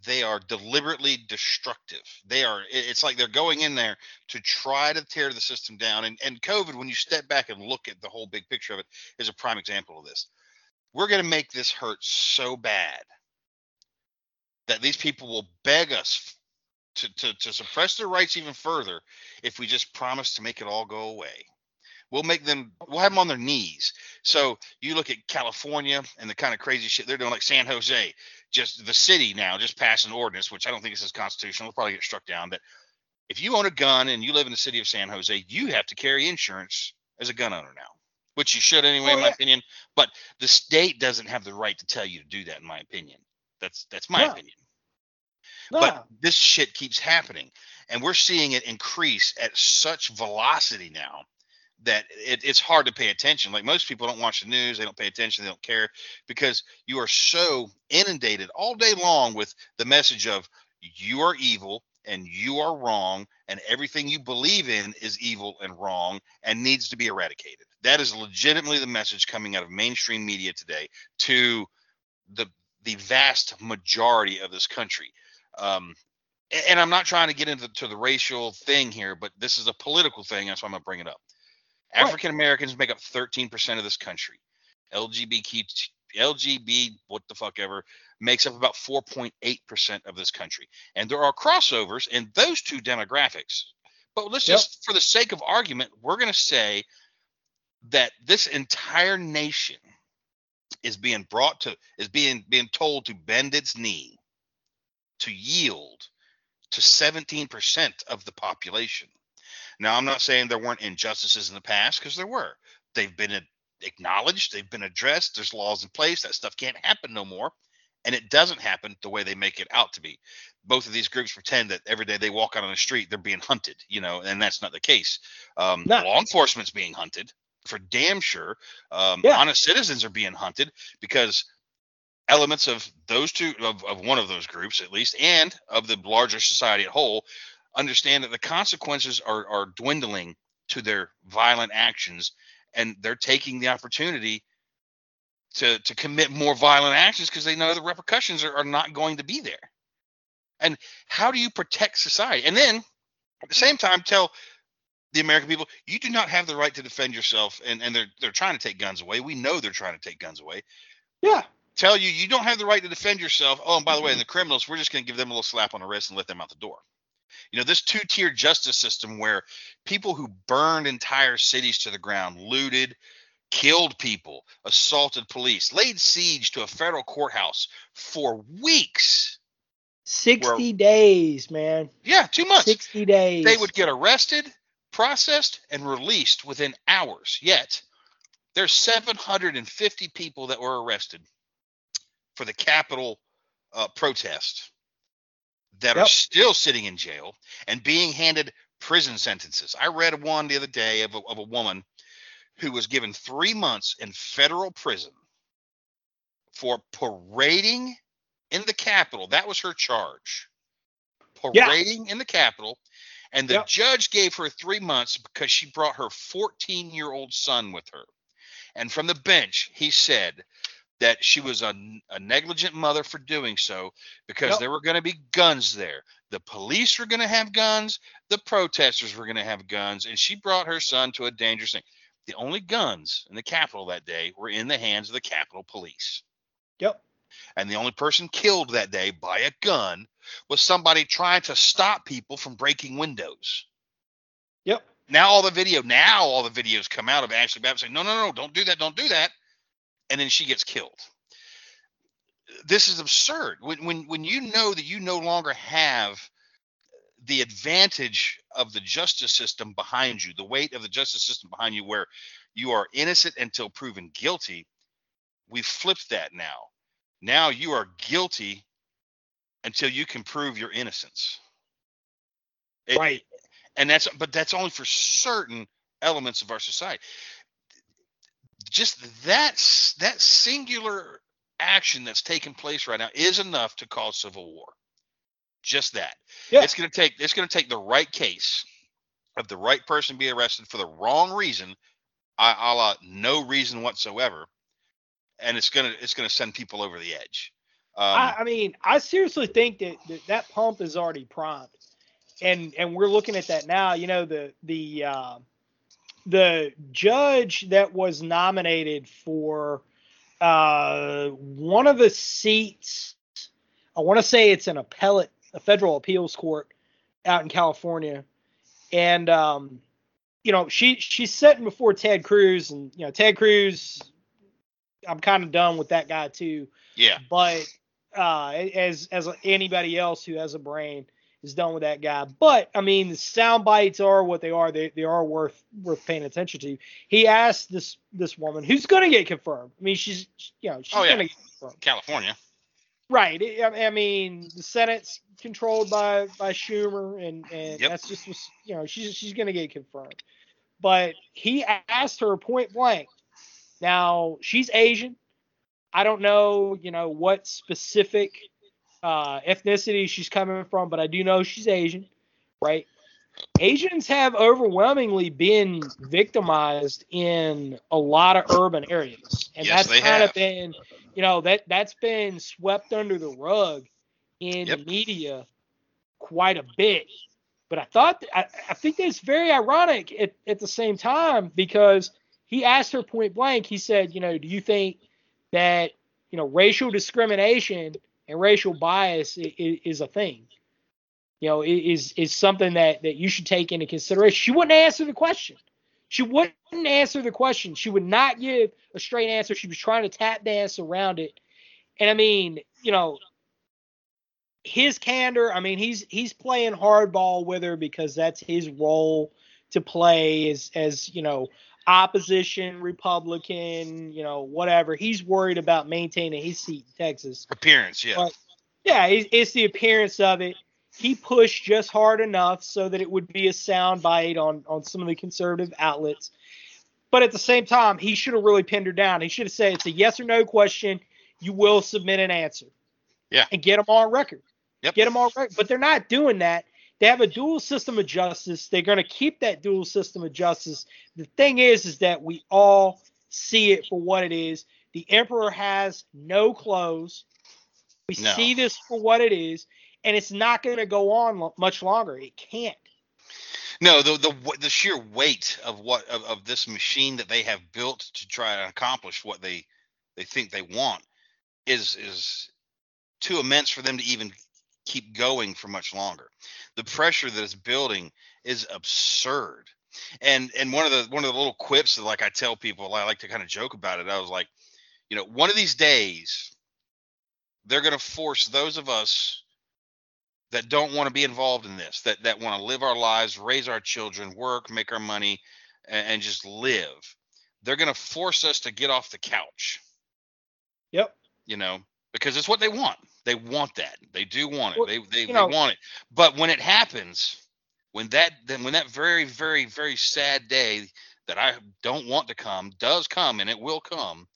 they are deliberately destructive. They are. It's like they're going in there to try to tear the system down. And and COVID, when you step back and look at the whole big picture of it, is a prime example of this. We're going to make this hurt so bad that these people will beg us to, to, to suppress their rights even further if we just promise to make it all go away. We'll make them, we'll have them on their knees. So you look at California and the kind of crazy shit they're doing, like San Jose, just the city now just passed an ordinance, which I don't think this is constitutional. It'll probably get struck down. But if you own a gun and you live in the city of San Jose, you have to carry insurance as a gun owner now, which you should anyway, Oh, in my yeah. opinion. But the state doesn't have the right to tell you to do that, in my opinion. That's that's my No. opinion. No, But this shit keeps happening, and we're seeing it increase at such velocity now that it, it's hard to pay attention. Like most people don't watch the news, they don't pay attention, they don't care because you are so inundated all day long with the message of you are evil and you are wrong and everything you believe in is evil and wrong and needs to be eradicated. That is legitimately the message coming out of mainstream media today to the the vast majority of this country. Um, and I'm not trying to get into to the racial thing here, but this is a political thing. That's why I'm gonna bring it up. African Americans make up 13% of this country. LGBT LGB what the fuck ever makes up about 4.8% of this country. And there are crossovers in those two demographics. But let's Yep. just for the sake of argument, we're going to say that this entire nation is being brought to is being being told to bend its knee to yield to 17% of the population. Now, I'm not saying there weren't injustices in the past because there were. They've been acknowledged, they've been addressed, there's laws in place. That stuff can't happen no more. And it doesn't happen the way they make it out to be. Both of these groups pretend that every day they walk out on the street, they're being hunted, you know, and that's not the case. Um, No. Law enforcement's being hunted for damn sure. Um, Yeah. Honest citizens are being hunted because elements of those two of, of one of those groups at least and of the larger society at whole understand that the consequences are, are dwindling to their violent actions and they're taking the opportunity to to commit more violent actions because they know the repercussions are, are not going to be there and how do you protect society and then at the same time tell the american people you do not have the right to defend yourself and, and they're they're trying to take guns away we know they're trying to take guns away Yeah. tell you you don't have the right to defend yourself. Oh, and by the way, and the criminals, we're just going to give them a little slap on the wrist and let them out the door. You know, this two-tier justice system where people who burned entire cities to the ground, looted, killed people, assaulted police, laid siege to a federal courthouse for weeks. 60 days, man. Yeah, two months. 60 days. They would get arrested, processed, and released within hours. Yet, there's 750 people that were arrested for the Capitol uh, protest that are still sitting in jail and being handed prison sentences. I read one the other day of a, of a woman who was given three months in federal prison for parading in the Capitol. That was her charge. Yeah. Parading in the Capitol. And the Yep. judge gave her three months because she brought her 14 year old son with her. And from the bench, he said that she was a, a negligent mother for doing so because Yep. there were going to be guns there. The police were going to have guns, the protesters were going to have guns, and she brought her son to a dangerous thing. The only guns in the Capitol that day were in the hands of the Capitol Police. Yep. And the only person killed that day by a gun was somebody trying to stop people from breaking windows. Yep. Now all the video, now all the videos come out of Ashli Babbitt saying, "No, no, no, don't do that, don't do that," and then she gets killed. This is absurd. When when when you know that you no longer have the advantage of the justice system behind you, the weight of the justice system behind you, where you are innocent until proven guilty, we've flipped that now. Now you are guilty until you can prove your innocence. It- Right. and that's but that's only for certain elements of our society just that that singular action that's taking place right now is enough to cause civil war just that Yeah. it's going to take it's going to take the right case of the right person be arrested for the wrong reason a a la no reason whatsoever and it's going to it's going to send people over the edge um, I, I mean, I seriously think that, that that pump is already primed, and and we're looking at that now. You know, the the uh, the judge that was nominated for uh, one of the seats, I want to say it's an appellate, a federal appeals court out in California, and um, you know, she she's sitting before Ted Cruz, and you know, Ted Cruz. I'm kind of done with that guy too yeah but uh, as as anybody else who has a brain is done with that guy. But I mean, the sound bites are what they are. They they are worth worth paying attention to. He asked this this woman who's going to get confirmed. I mean, she's you know she's Oh, yeah. going to get confirmed. california Right. I I mean, the Senate's controlled by by Schumer, and and Yep. that's just you know she's she's going to get confirmed. But he asked her point blank. Now she's Asian. I don't know, you know, what specific uh, ethnicity she's coming from, but I do know she's Asian, right? Asians have overwhelmingly been victimized in a lot of urban areas, and Yes, that's kind have. of been, you know, that that's been swept under the rug in Yep. the media quite a bit. But I thought, I, I think that's very ironic at, at the same time because he asked her point blank. He said, you know, do you think that you know racial discrimination and racial bias is, is a thing? You know, is is something that that you should take into consideration. She wouldn't answer the question. She wouldn't answer the question. She would not give a straight answer. She was trying to tap dance around it. And I mean, you know, his candor, I mean, he's he's playing hardball with her because that's his role to play as as, you know, opposition, Republican, you know, whatever. He's worried about maintaining his seat in Texas. Appearance, yeah. But- Yeah, it's, it's the appearance of it. He pushed just hard enough so that it would be a sound bite on on some of the conservative outlets. But at the same time, he should have really pinned her down. He should have said it's a yes or no question. You will submit an answer. Yeah. And get them on record. Yep. Get them on record. But they're not doing that. They have a dual system of justice. They're going to keep that dual system of justice. The thing is, is that we all see it for what it is. The emperor has no clothes. We No. see this for what it is, and it's not going to go on lo- much longer. It can't. No, the the the sheer weight of what of, of this machine that they have built to try to accomplish what they they think they want is is too immense for them to even keep going for much longer. The pressure that is building is absurd. And and one of the one of the little quips that like I tell people I like to kind of joke about it. I was like, you know, one of these days they're going to force those of us that don't want to be involved in this, that that want to live our lives, raise our children, work, make our money, and, and just live. They're going to force us to get off the couch, Yep. you know, because it's what they want. They want that. They do want it. Well, They they, know- want it. But when it happens, when that then when that very very very sad day that I don't want to come does come and it will come,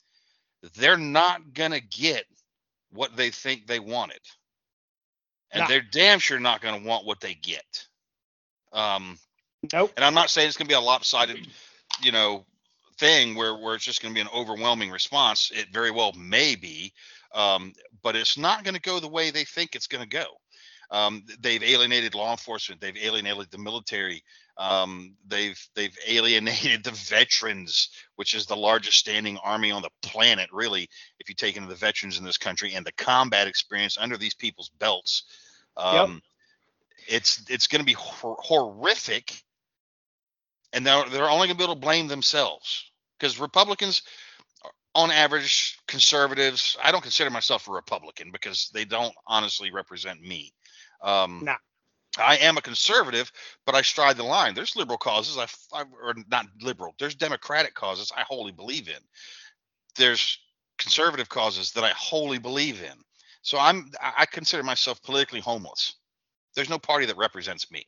they're not going to get what they think they wanted and Nah. they're damn sure not going to want what they get. Um, Nope. and I'm not saying it's going to be a lopsided, you know, thing where where it's just going to be an overwhelming response. It very well may be, um, but it's not going to go the way they think it's going to go. Um, they've alienated law enforcement. They've alienated the military. Um, they've they've *laughs* alienated the veterans, which is the largest standing army on the planet, really, if you take into the veterans in this country and the combat experience under these people's belts. Um, It's it's going to be hor- horrific, and they're they're only going to be able to blame themselves because Republicans, on average, conservatives. I don't consider myself a Republican because they don't honestly represent me. Um, Nah. I am a conservative, but I stride the line. There's liberal causes, I, I or not liberal. There's democratic causes I wholly believe in. There's conservative causes that I wholly believe in. So I'm I I consider myself politically homeless. There's no party that represents me.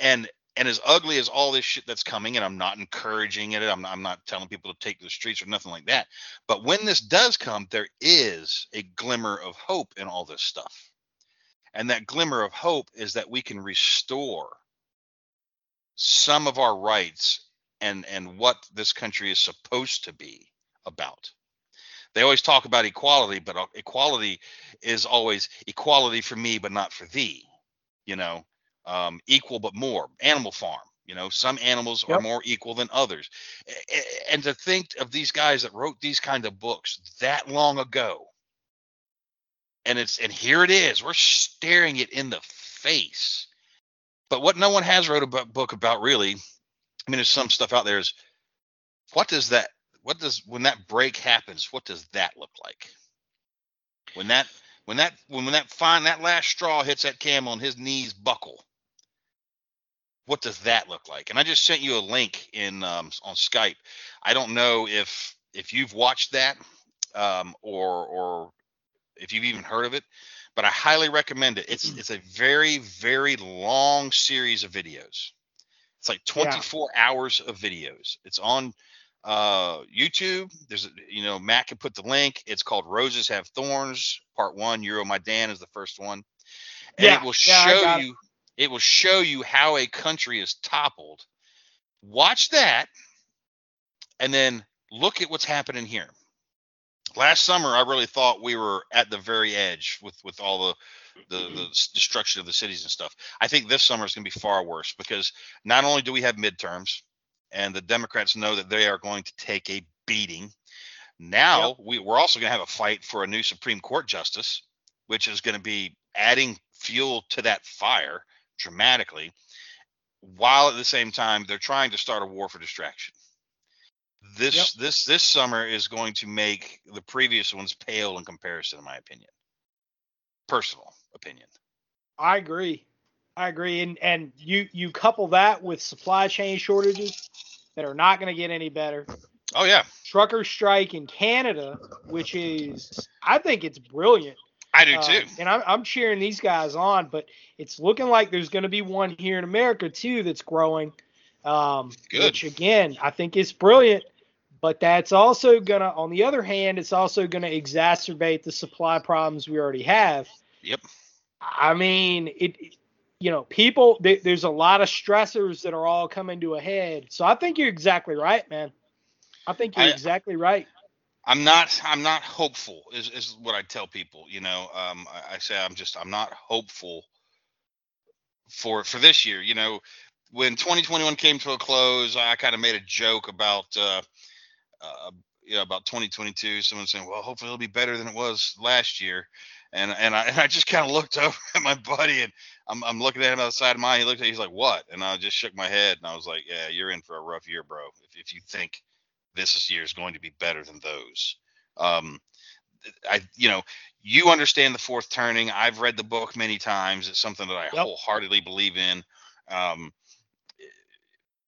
And and as ugly as all this shit that's coming, and I'm not encouraging it, I'm not, I'm not telling people to take to the streets or nothing like that. But when this does come, there is a glimmer of hope in all this stuff. And that glimmer of hope is that we can restore some of our rights and and what this country is supposed to be about. They always talk about equality, but uh, equality is always equality for me, but not for thee. You know, um, equal but more. Animal Farm. You know, some animals are more equal than others. And to think of these guys that wrote these kind of books that long ago, and it's and here it is. We're staring it in the face. But what no one has wrote a book about really, I mean, there's some stuff out there is what does that what does when that break happens, what does that look like? When that when that when, when that fine that last straw hits that camel and his knees buckle, what does that look like? And I just sent you a link in um, on Skype. I don't know if if you've watched that um, or or if you've even heard of it, but I highly recommend it. It's it's a very very long series of videos. It's like Yeah. 24 hours of videos. It's on uh, YouTube. There's, a, you know, Matt can put the link. It's called Roses Have Thorns, Part One. Euromaidan is the first one, and Yeah, it will yeah, show you. It will show you how a country is toppled. Watch that, and then look at what's happening here. Last summer, I really thought we were at the very edge with with all the the, the mm-hmm. destruction of the cities and stuff. I think this summer is going to be far worse because not only do we have midterms, and the Democrats know that they are going to take a beating. Now we, we're also going to have a fight for a new Supreme Court justice, which is going to be adding fuel to that fire dramatically, while at the same time they're trying to start a war for distraction. This Yep. this this summer is going to make the previous ones pale in comparison, in my opinion. Personal opinion. I agree. I agree. And and you you couple that with supply chain shortages that are not going to get any better. Oh yeah, Trucker strike in Canada, which is I think it's brilliant. I do Um, too. and I'm, I'm cheering these guys on, but it's looking like there's going to be one here in America too that's growing. Um, Good. Which again, I think is brilliant, but that's also going to, on the other hand, it's also going to exacerbate the supply problems we already have. Yep. I mean, it, you know, people, there- there's a lot of stressors that are all coming to a head. So I think you're exactly right, man. I think you're I- exactly right. I'm not I'm not hopeful is, is what I tell people. You know, um, I, I say I'm just I'm not hopeful for for this year. You know, when 2021 came to a close, I kind of made a joke about uh, uh, you know about 2022. Someone saying, "Well, hopefully it'll be better than it was last year," and and I *laughs* and I just kind of looked *laughs* over at my buddy and I'm I'm looking at him outside of side of mine. He looked at he's like, "What?" And I just shook my head and I was like, "Yeah, you're in for a rough year, bro. If if you think this year is going to be better than those." Um, I you know you understand the fourth turning. I've read the book many times. It's something that I Yep. wholeheartedly believe in. Um,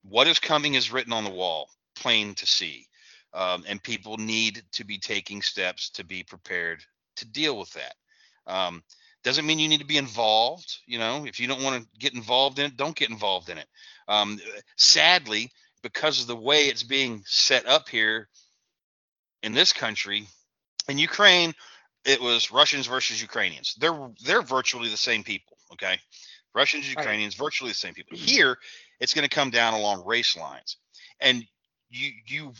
what is coming is written on the wall, plain to see, um, and people need to be taking steps to be prepared to deal with that. Um, doesn't mean you need to be involved. You know, if you don't want to get involved in it, don't get involved in it. Um, sadly, because of the way it's being set up here in this country, in Ukraine, it was Russians versus Ukrainians. They're they're virtually the same people. Okay, Russians, Right. Ukrainians, virtually the same people. Here, it's going to come down along race lines, and you you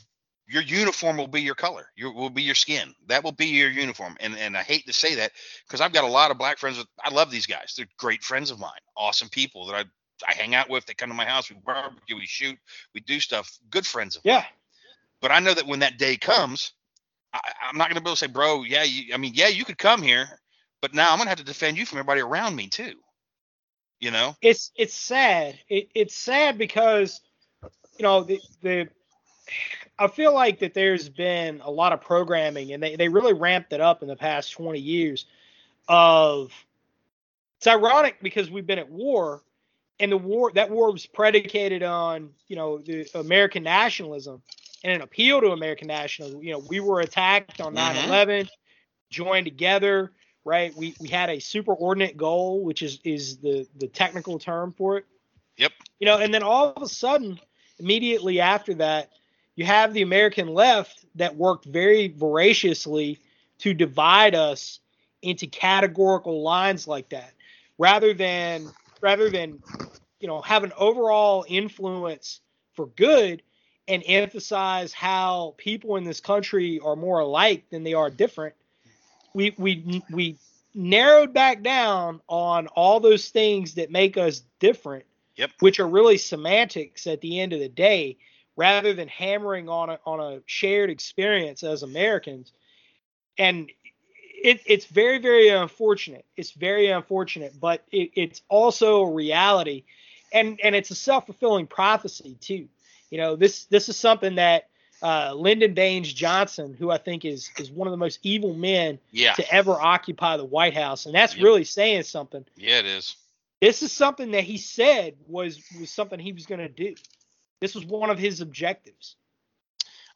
your uniform will be your color. Your will be your skin. That will be your uniform. And and I hate to say that because I've got a lot of black friends. With, I love these guys. They're great friends of mine. Awesome people that I I hang out with. They come to my house. We barbecue. We shoot. We do stuff. Good friends of mine. Yeah. But I know that when that day comes, I, I'm not going to be able to say, bro, yeah, you, I mean, yeah, you could come here, but now I'm going to have to defend you from everybody around me too. You know? it's it's sad. It, it's sad because you know the the I feel like that there's been a lot of programming and they, they really ramped it up in the past 20 years of it's ironic because we've been at war and the war that war was predicated on you know the American nationalism and an appeal to American nationalism. You know, we were attacked on Mhm. 9/11, joined together, right? We we had a superordinate goal, which is is the the technical term for it. Yep. You know, and then all of a sudden, immediately after that, you have the American left that worked very voraciously to divide us into categorical lines like that, rather than rather than you know have an overall influence for good and emphasize how people in this country are more alike than they are different. We we we narrowed back down on all those things that make us different, Yep. which are really semantics at the end of the day, rather than hammering on a on a shared experience as Americans. And it, it's very very unfortunate. It's very unfortunate, but it, it's also a reality, and and it's a self fulfilling prophecy too. You know this this is something that uh, Lyndon Baines Johnson, who I think is is one of the most evil men Yeah. to ever occupy the White House, and that's really saying something. Yeah, it is. This is something that he said was was something he was going to do. This was one of his objectives.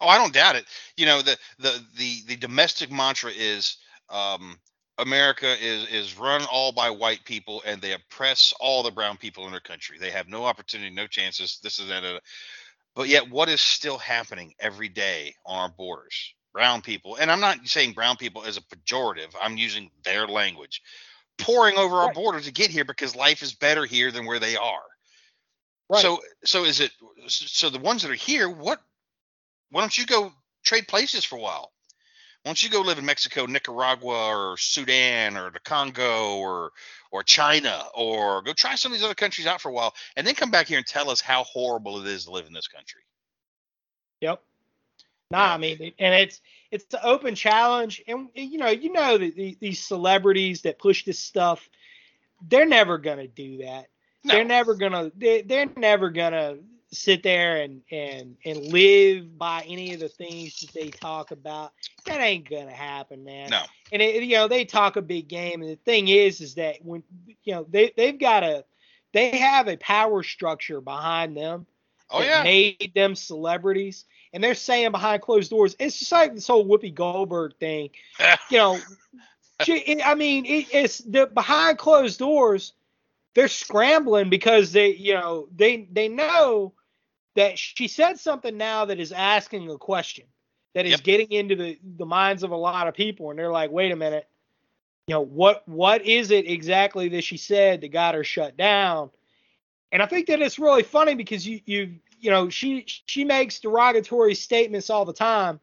Oh, I don't doubt it. You know, the the the the domestic mantra is um America is is run all by white people and they oppress all the brown people in their country. They have no opportunity, no chances. This is that. But yet, what is still happening every day on our borders? Brown people, and I'm not saying brown people as a pejorative, I'm using their language, pouring over our border to get here because life is better here than where they are. Right. So, so is it? So the ones that are here, what? Why don't you go trade places for a while? Why don't you go live in Mexico, Nicaragua, or Sudan, or the Congo, or or China, or go try some of these other countries out for a while, and then come back here and tell us how horrible it is to live in this country. Yep. Nah, Yeah. I mean, and it's it's an open challenge, and you know, you know that the, these celebrities that push this stuff, they're never gonna do that. No. They're never gonna. They, they're never gonna sit there and and and live by any of the things that they talk about. That ain't gonna happen, man. No. And it, you know, they talk a big game, and the thing is, is that when you know they they've got a they have a power structure behind them Oh that yeah. made them celebrities, and they're saying behind closed doors. It's just like this whole Whoopi Goldberg thing. *laughs* You know, she, I mean, it, it's the behind closed doors. They're scrambling because they, you know, they they know that she said something now that is asking a question that is Yep. getting into the the minds of a lot of people, and they're like, wait a minute, you know, what what is it exactly that she said that got her shut down? And I think that it's really funny because you you you know she she makes derogatory statements all the time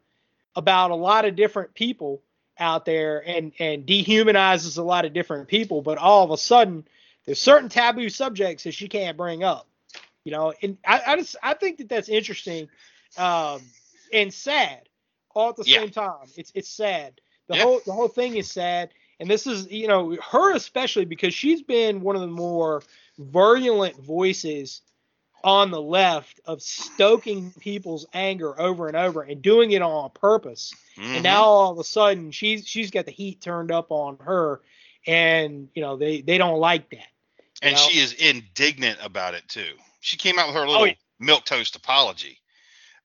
about a lot of different people out there and and dehumanizes a lot of different people, but all of a sudden there's certain taboo subjects that she can't bring up. You know, and I, I just I think that that's interesting um, and sad all at the Yeah. same time. It's it's sad. The Yeah. whole the whole thing is sad, and this is you know her especially because she's been one of the more virulent voices on the left of stoking people's anger over and over and doing it on purpose. Mhm. And now all of a sudden she's she's got the heat turned up on her, and you know they they don't like that. and know? she is indignant about it too. She came out with her oh, little Oh, yeah. milk toast apology,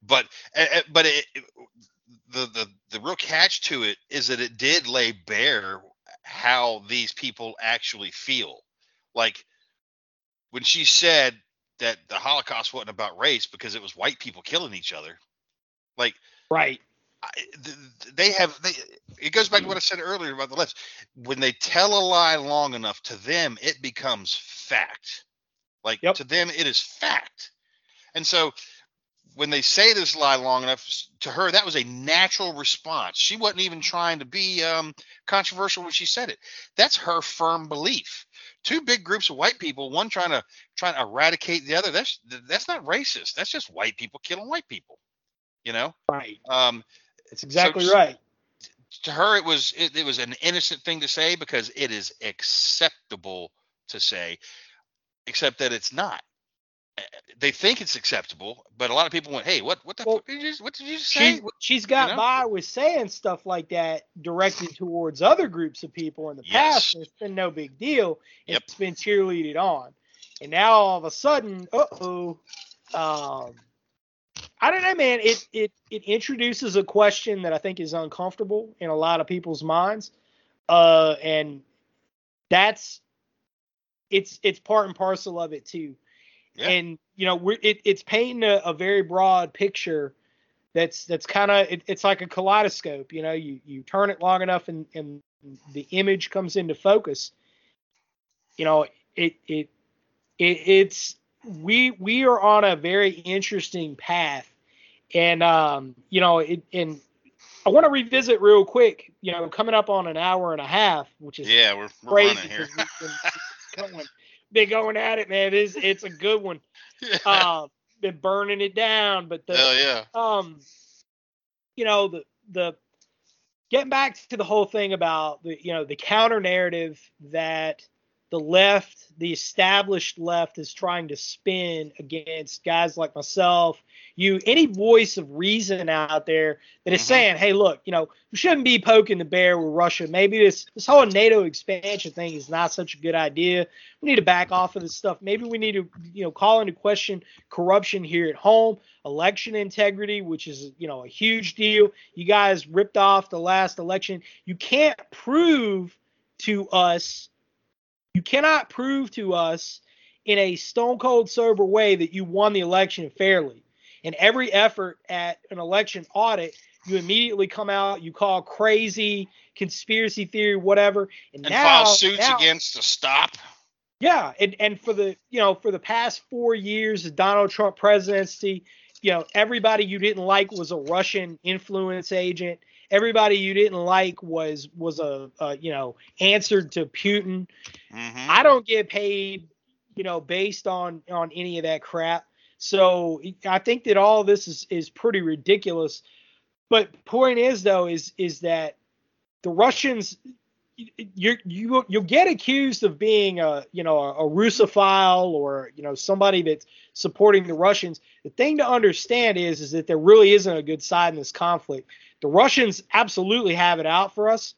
but but it, it- the the the real catch to it is that it did lay bare how these people actually feel. Like when she said that the Holocaust wasn't about race because it was white people killing each other. Like Right. I, th- th- they have they it goes back to what I said earlier about the left. When they tell a lie long enough, to them it becomes fact. Like Yep. to them it is fact. And so when they say this lie long enough, to her that was a natural response. She wasn't even trying to be um, controversial when she said it. That's her firm belief. Two big groups of white people, one trying to trying to eradicate the other. That's that's not racist. That's just white people killing white people. You know. Right. Um, That's exactly s- right. to her it was it, it was an innocent thing to say because it is acceptable to say except that it's not Uh, they think it's acceptable but a lot of people went hey what what the Well, fuck did you what did you just say She's she's got know? by with saying stuff like that directed towards other groups of people in the past. Yes. and It's been no big deal. Yep. It's been cheerleaded on, and now all of a sudden, uh oh, um, I don't know, man. It it it introduces a question that I think is uncomfortable in a lot of people's minds, uh, and that's it's it's part and parcel of it too. Yeah. And you know, we're it, it's painting a, a very broad picture. That's that's kind of it, it's like a kaleidoscope. You know, you you turn it long enough and and the image comes into focus. You know, it it it it's we we are on a very interesting path, and um, you know, it and I want to revisit real quick. You know, coming up on an hour and a half, which is yeah we're, we're crazy *laughs* running here 'cause we've been going, been going at it, man. It's it's a good one. *laughs* Um, been burning it down, but the hell yeah um, you know the the getting back to the whole thing about the you know the counter narrative that the left, the established left, is trying to spin against guys like myself, you, any voice of reason out there that is Mhm. saying, hey, look, you know, we shouldn't be poking the bear with Russia. Maybe this this whole NATO expansion thing is not such a good idea. We need to back off of this stuff. Maybe we need to, you know, call into question corruption here at home, election integrity, which is, you know, a huge deal. You guys ripped off the last election. You can't prove to us you cannot prove to us in a stone cold sober way that you won the election fairly. And every effort at an election audit, you immediately come out, you call crazy, conspiracy theory, whatever. And, And now, file suits now- against to stop. yeah, and and for the you know for the past four years of Donald Trump presidency, you know everybody you didn't like was a Russian influence agent. Everybody you didn't like was was a, a you know answered to Putin. Mhm. I don't get paid, you know, based on on any of that crap. So I think that all this is is pretty ridiculous. But point is though is is that the Russians you you you'll get accused of being a you know a, a Russophile or you know somebody that's supporting the Russians. The thing to understand is is that there really isn't a good side in this conflict. The Russians absolutely have it out for us,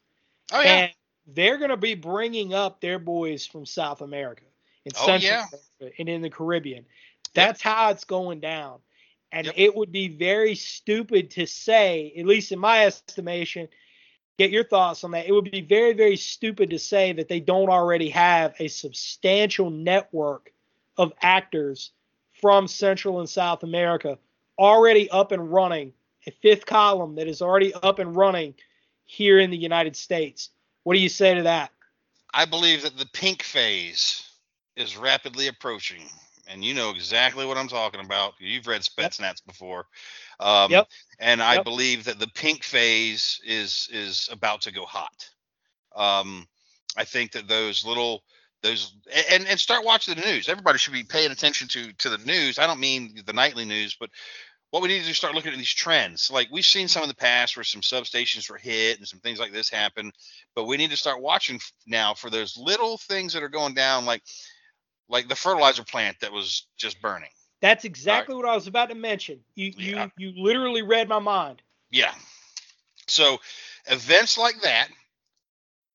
Oh yeah. and they're going to be bringing up their boys from South America and Oh, Central yeah. America and in the Caribbean. That's how it's going down. And Yep. it would be very stupid to say, at least in my estimation, get your thoughts on that. It would be very, very stupid to say that they don't already have a substantial network of actors from Central and South America already up and running, a fifth column that is already up and running here in the United States. What do you say to that? I believe that the pink phase is rapidly approaching, and you know exactly what I'm talking about. You've read Spetsnaz before, um, Yep. and I Yep. believe that the pink phase is is about to go hot. Um, I think that those little those and and start watching the news. Everybody should be paying attention to to the news. I don't mean the nightly news, but what we need to do is start looking at these trends. Like we've seen some in the past where some substations were hit and some things like this happen, but we need to start watching now for those little things that are going down, like like the fertilizer plant that was just burning. That's exactly what I was about to mention. You Yeah. you you literally read my mind. Yeah. So events like that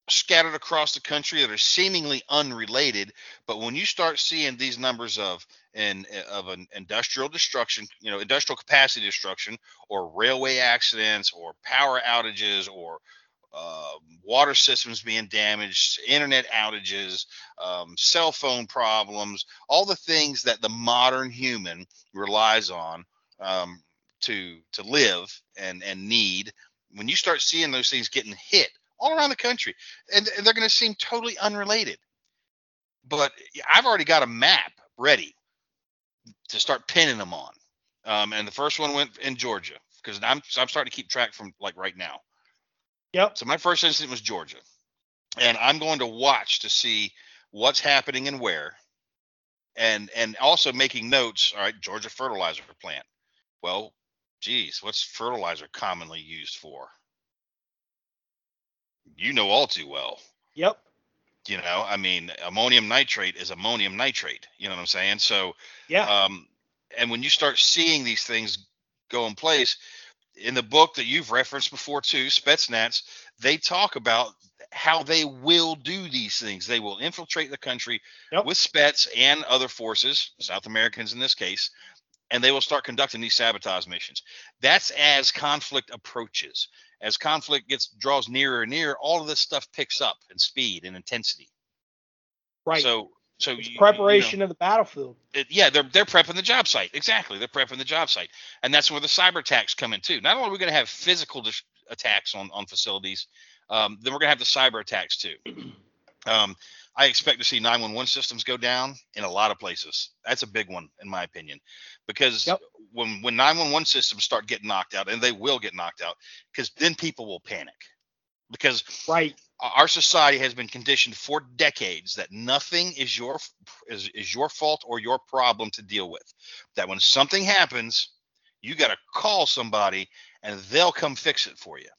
scattered across the country that are seemingly unrelated, but when you start seeing these numbers of in of an industrial destruction, you know, industrial capacity destruction, or railway accidents, or power outages, or uh, water systems being damaged, internet outages, um, cell phone problems, all the things that the modern human relies on um, to to live and and need. When you start seeing those things getting hit all around the country, and, and they're going to seem totally unrelated, but I've already got a map ready to start pinning them on. Um, and the first one went in Georgia because I'm I'm starting to keep track from like right now. Yep. So my first incident was Georgia, and I'm going to watch to see what's happening and where, and and also making notes. All right, Georgia fertilizer plant. Well, geez, what's fertilizer commonly used for? You know all too well. Yep. You know, I mean, ammonium nitrate is ammonium nitrate. You know what I'm saying? So, Yeah. um, and when you start seeing these things go in place, in the book that you've referenced before too, Spetsnaz, they talk about how they will do these things. They will infiltrate the country Yep. with Spets and other forces, South Americans in this case, and they will start conducting these sabotage missions. That's as conflict approaches. As conflict gets draws nearer and nearer, all of this stuff picks up in speed and intensity. right. So, so it's you- you know- preparation of the battlefield. it, yeah, they're they're prepping the job site. Exactly, they're prepping the job site, and that's where the cyber attacks come in too. Not only are we going to have physical dis- attacks on on facilities, um, then we're going to have the cyber attacks too. *clears throat* Um, I expect to see 911 systems go down in a lot of places. That's a big one, in my opinion, because Yep. when when 911 systems start getting knocked out, and they will get knocked out, because then people will panic, because Right. Our society has been conditioned for decades that nothing is your is, is your fault or your problem to deal with. That when something happens you got to call somebody and they'll come fix it for you.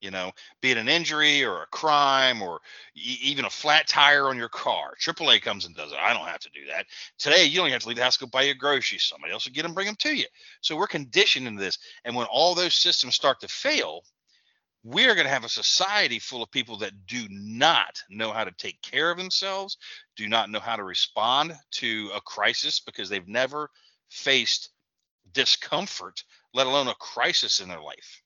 You know be it an injury or a crime or e- even a flat tire on your car. Aaa comes and does it. I don't have to do that. Today you don't have to leave the house go buy your groceries. Somebody else will get them bring them to you. So we're conditioned into this. And when all those systems start to fail we're going to have a society full of people that do not know how to take care of themselves, do not know how to respond to a crisis because they've never faced discomfort, let alone a crisis in their life.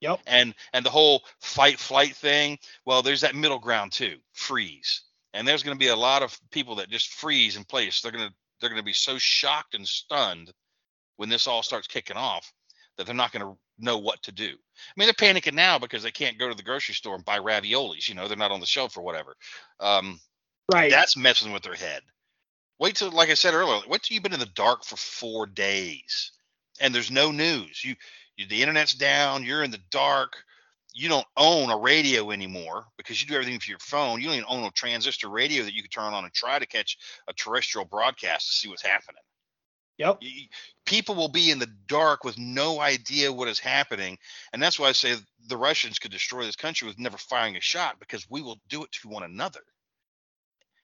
Yep. And and the whole fight flight thing, well, there's that middle ground too, freeze. And there's going to be a lot of people that just freeze in place. They're going to they're going to be so shocked and stunned when this all starts kicking off that they're not going to know what to do. I mean, they're panicking now because they can't go to the grocery store and buy raviolis. You know, they're not on the shelf or whatever. Um, Right. that's messing with their head. Wait till, like I said earlier, wait till you've been in the dark for four days and there's no news. You, you the internet's down. You're in the dark. You don't own a radio anymore because you do everything for your phone. You don't even own a transistor radio that you can turn on and try to catch a terrestrial broadcast to see what's happening. Yep. People will be in the dark with no idea what is happening and that's why i say the russians could destroy this country with never firing a shot because we will do it to one another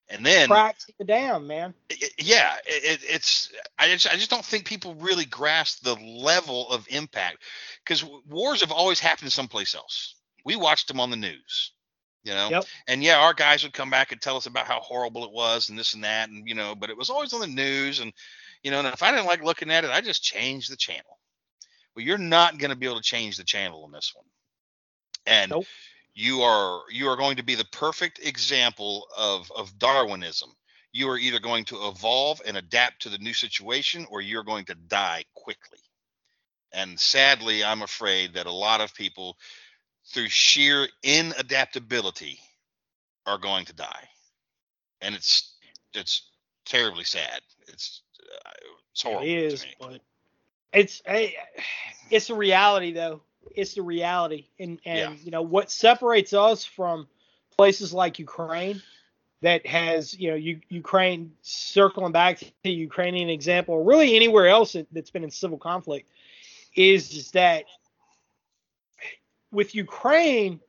and then Cracks the dam, man. i- i- yeah it, it- it's I just, I just don't think people really grasp the level of impact because wars have always happened someplace else we watched them on the news you know Yep. and yeah our guys would come back and tell us about how horrible it was and this and that and you know but it was always on the news and you know and if i didn't like looking at it i just changed the channel. Well you're not going to be able to change the channel on this one. And Nope. you are you are going to be the perfect example of of darwinism. You are either going to evolve and adapt to the new situation or you're going to die quickly. And sadly i'm afraid that a lot of people through sheer inadaptability are going to die. And it's it's terribly sad. It's it's horrible It is, but it's a, it's a reality though. It's the reality, and and Yeah. you know what separates us from places like Ukraine, that has you know U- Ukraine circling back to the Ukrainian example, or really anywhere else that- that's been in civil conflict, is, is that with Ukraine,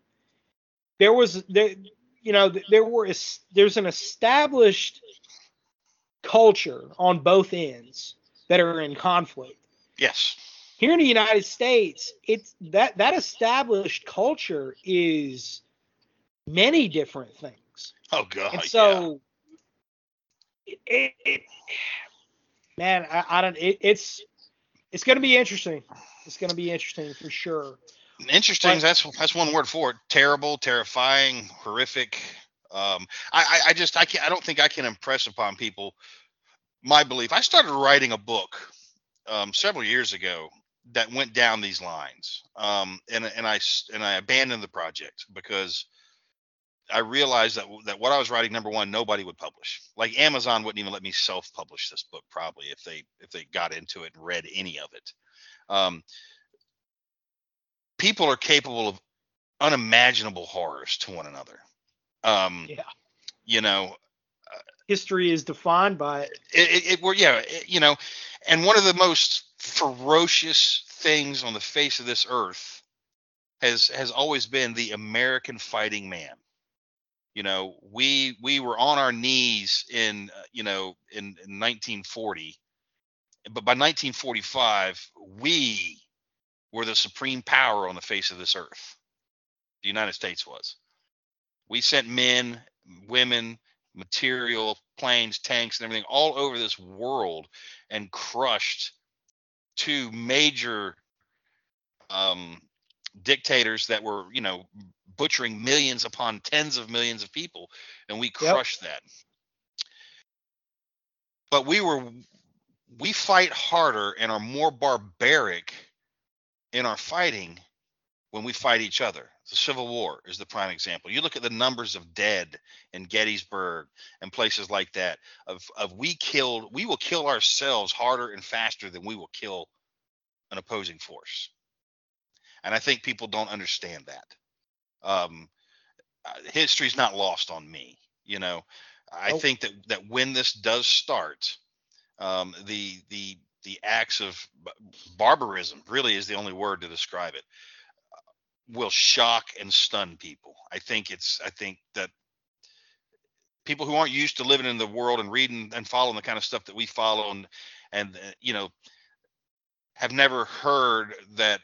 there was there you know there were es- there's an established culture on both ends that are in conflict. yes Here in the United States, it's that that established culture is many different things. oh god And yeah. so it, it, it man, I, I don't it, it's it's going to be interesting. It's going to be interesting for sure. interesting But- that's that's one word for it terrible terrifying horrific um I, I just i can't i don't think i can impress upon people my belief. I started writing a book um several years ago that went down these lines. Um and and i and i abandoned the project because i realized that that what i was writing number one nobody would publish. Like amazon wouldn't even let me self-publish this book probably if they if they got into it and read any of it. Um people are capable of unimaginable horrors to one another. Um, Yeah. you know, History is defined by it. it, it, it we're, yeah, it- you know, and one of the most ferocious things on the face of this earth has has always been the American fighting man. You know, we we were on our knees in uh, you know in, in 1940, but by 1945 we were the supreme power on the face of this earth. The United States was. We sent men, women, material, planes, tanks, and everything all over this world and crushed two major um, dictators that were, you know, butchering millions upon tens of millions of people, and we crushed that. But we were, we fight harder and are more barbaric in our fighting when we fight each other. The Civil War is the prime example. You look at the numbers of dead in Gettysburg and places like that. Of of we killed, we will kill ourselves harder and faster than we will kill an opposing force. And I think people don't understand that. Um, uh, history's not lost on me. You know, I Nope. think that that when this does start, um, the the the acts of barbarism really is the only word to describe it will shock and stun people. I think it's I think that people who aren't used to living in the world and reading and following the kind of stuff that we follow and and uh, you know have never heard that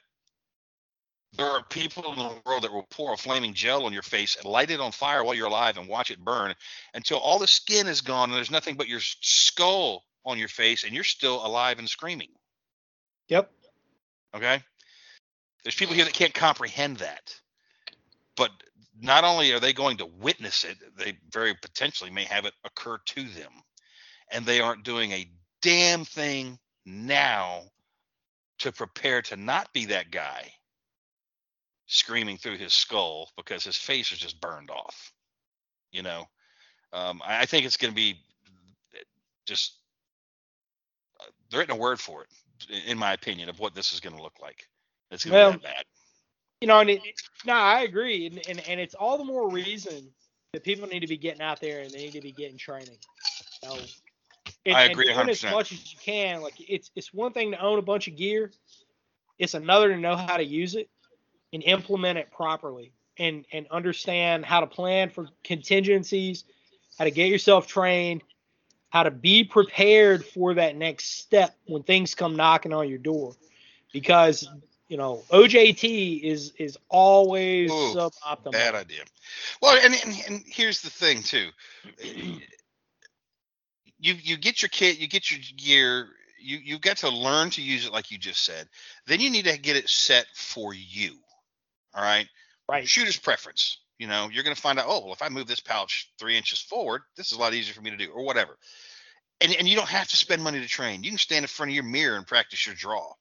there are people in the world that will pour a flaming gel on your face and light it on fire while you're alive and watch it burn until all the skin is gone and there's nothing but your skull on your face and you're still alive and screaming. Yep. Okay. There's people here that can't comprehend that. But not only are they going to witness it, they very potentially may have it occur to them. And they aren't doing a damn thing now to prepare to not be that guy screaming through his skull because his face is just burned off. You know, um, I, think it's going to be just uh, there ain't a word for it, in my opinion, of what this is going to look like. It's going to Well, be that bad. You know, and it, no, I agree, and, and and it's all the more reason that people need to be getting out there and they need to be getting training. You know, and, I agree doing as 100%. much as you can. Like it's it's one thing to own a bunch of gear, it's another to know how to use it and implement it properly, and and understand how to plan for contingencies, how to get yourself trained, how to be prepared for that next step when things come knocking on your door, because you know OJT is is always Ooh, suboptimal. Bad idea. Well, and, and and here's the thing too. *clears throat* You you get your kit, you get your gear, you you've got to learn to use it like you just said. Then you need to get it set for you. All right. Right. Shooter's preference. You know, you're going to find out. Oh, well, if I move this pouch three inches forward, this is a lot easier for me to do, or whatever. And and you don't have to spend money to train. You can stand in front of your mirror and practice your draw.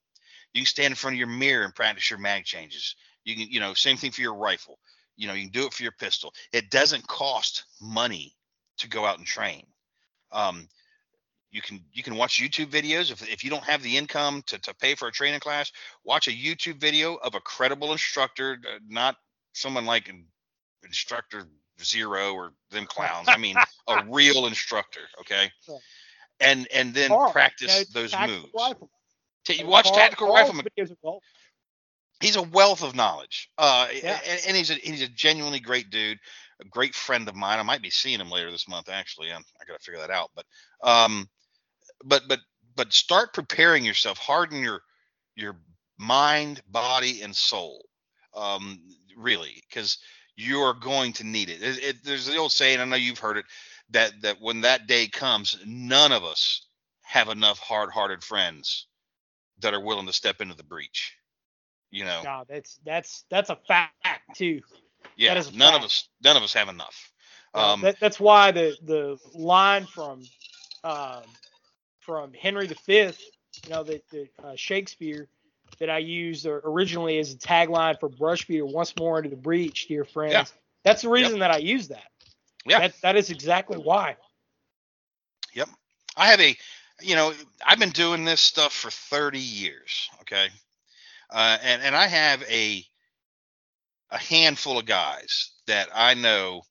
You can stand in front of your mirror and practice your mag changes. You can, you know, same thing for your rifle. You know, you can do it for your pistol. It doesn't cost money to go out and train. Um, you can you can watch YouTube videos if, if you don't have the income to, to pay for a training class. Watch a YouTube video of a credible instructor, uh, not someone like an instructor zero or them clowns. I mean, a *laughs* real instructor. Okay, and and then practice those moves. rifle. You watch Karl- tactical Karl's rifleman videos are gold. he's a wealth of knowledge. Uh, Yeah. and, and he's a he's a genuinely great dude, a great friend of mine. I might be seeing him later this month. Actually, I'm, I got to figure that out. But um, but but but start preparing yourself. Harden your your mind, body, and soul. Um, really, because you're going to need it. It, it. There's the old saying. I know you've heard it. That that when that day comes, none of us have enough hard-hearted friends that are willing to step into the breach. You know. No, that's that's that's a fact too. Yeah, none of us, none of us have enough. Um, that, that's why the the line from um, from Henry V, you know, that the uh, Shakespeare that I used or- originally as a tagline for Brushbeater once more into the breach, dear friends. Yeah. That's the reason that I use that. Yeah. That that is exactly why. Yep, I have a, you know, I've been doing this stuff for 30 years. Okay, uh, and and I have a a handful of guys that I know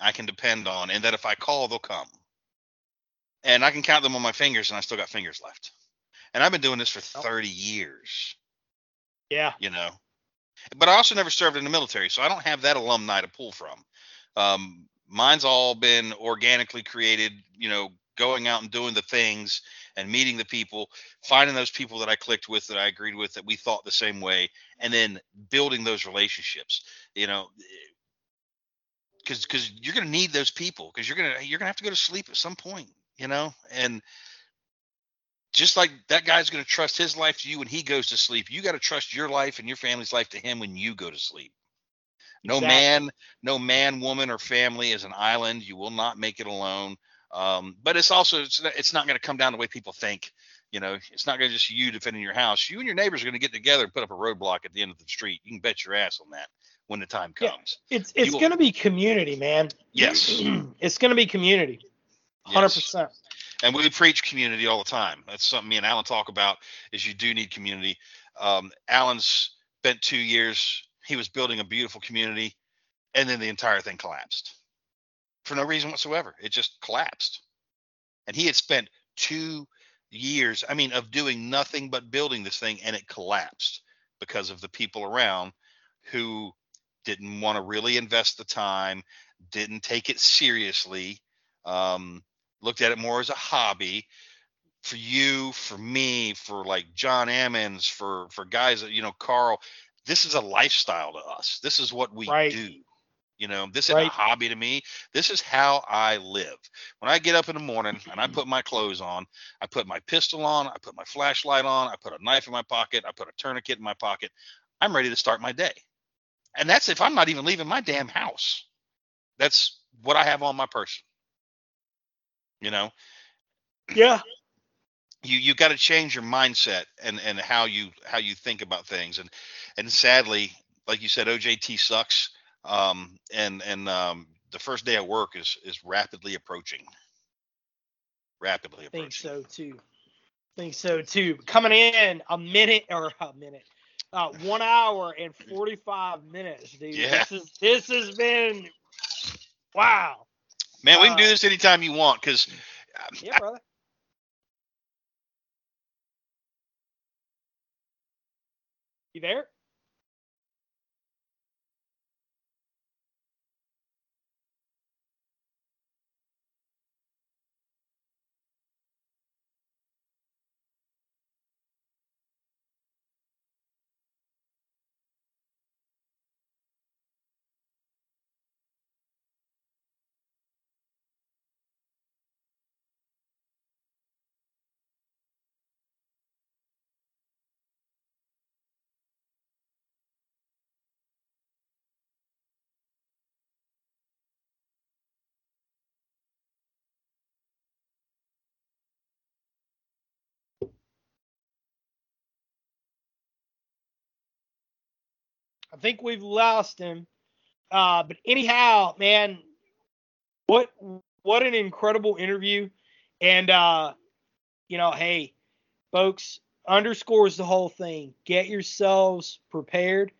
I can depend on, and that if I call, they'll come. And I can count them on my fingers, and I still got fingers left. And I've been doing this for 30 years. Yeah. you know. But I also never served in the military, so I don't have that alumni to pull from. Um, mine's all been organically created, you know, going out and doing the things and meeting the people, finding those people that I clicked with, that I agreed with, that we thought the same way, and then building those relationships. You know, eh, because because you're gonna need those people because you're gonna you're gonna have to go to sleep at some point, you know, and just like that guy's going to trust his life to you when he goes to sleep, you got to trust your life and your family's life to him when you go to sleep. No Exactly. man, no man, woman, or family is an island. You will not make it alone. Um, but it's also it's not, it's not going to come down the way people think. You know, it's not going to just you defending your house. You and your neighbors are going to get together and put up a roadblock at the end of the street. You can bet your ass on that when the time Yeah. comes. It's it's going to be community, man. Yes. *clears throat* it's going to be community. 100%. and we preach community all the time. That's something me and Alan talk about. Is you do need community. Um, Alan's spent two years. He was building a beautiful community, and then the entire thing collapsed for no reason whatsoever. It just collapsed, and he had spent two years. I mean, of doing nothing but building this thing, and it collapsed because of the people around who didn't want to really invest the time, didn't take it seriously. Um, looked at it more as a hobby for you, for me, for like John Ammons, for for guys that you know, Karl. This is a lifestyle to us. This is what we Right. do. You know, this isn't Right. a hobby to me. This is how I live. When I get up in the morning and I mm-hmm. put my clothes on, I put my pistol on, I put my flashlight on, I put a knife in my pocket, I put a tourniquet in my pocket. I'm ready to start my day. And that's if I'm not even leaving my damn house. That's what I have on my person. You know, Yeah. you you got to change your mindset and and how you how you think about things and and sadly like you said ojt sucks um and and um the first day of work is is rapidly approaching rapidly I think so too. think so too. Coming in a minute or a minute, uh, one hour and forty five minutes, dude. Yeah. This is this has been wow. man we can do uh, this anytime you want because Yeah, brother. You there? I think we've lost him. Uh, but anyhow, man, what what an incredible interview. And uh, you know, hey, folks, underscores the whole thing. Get yourselves prepared,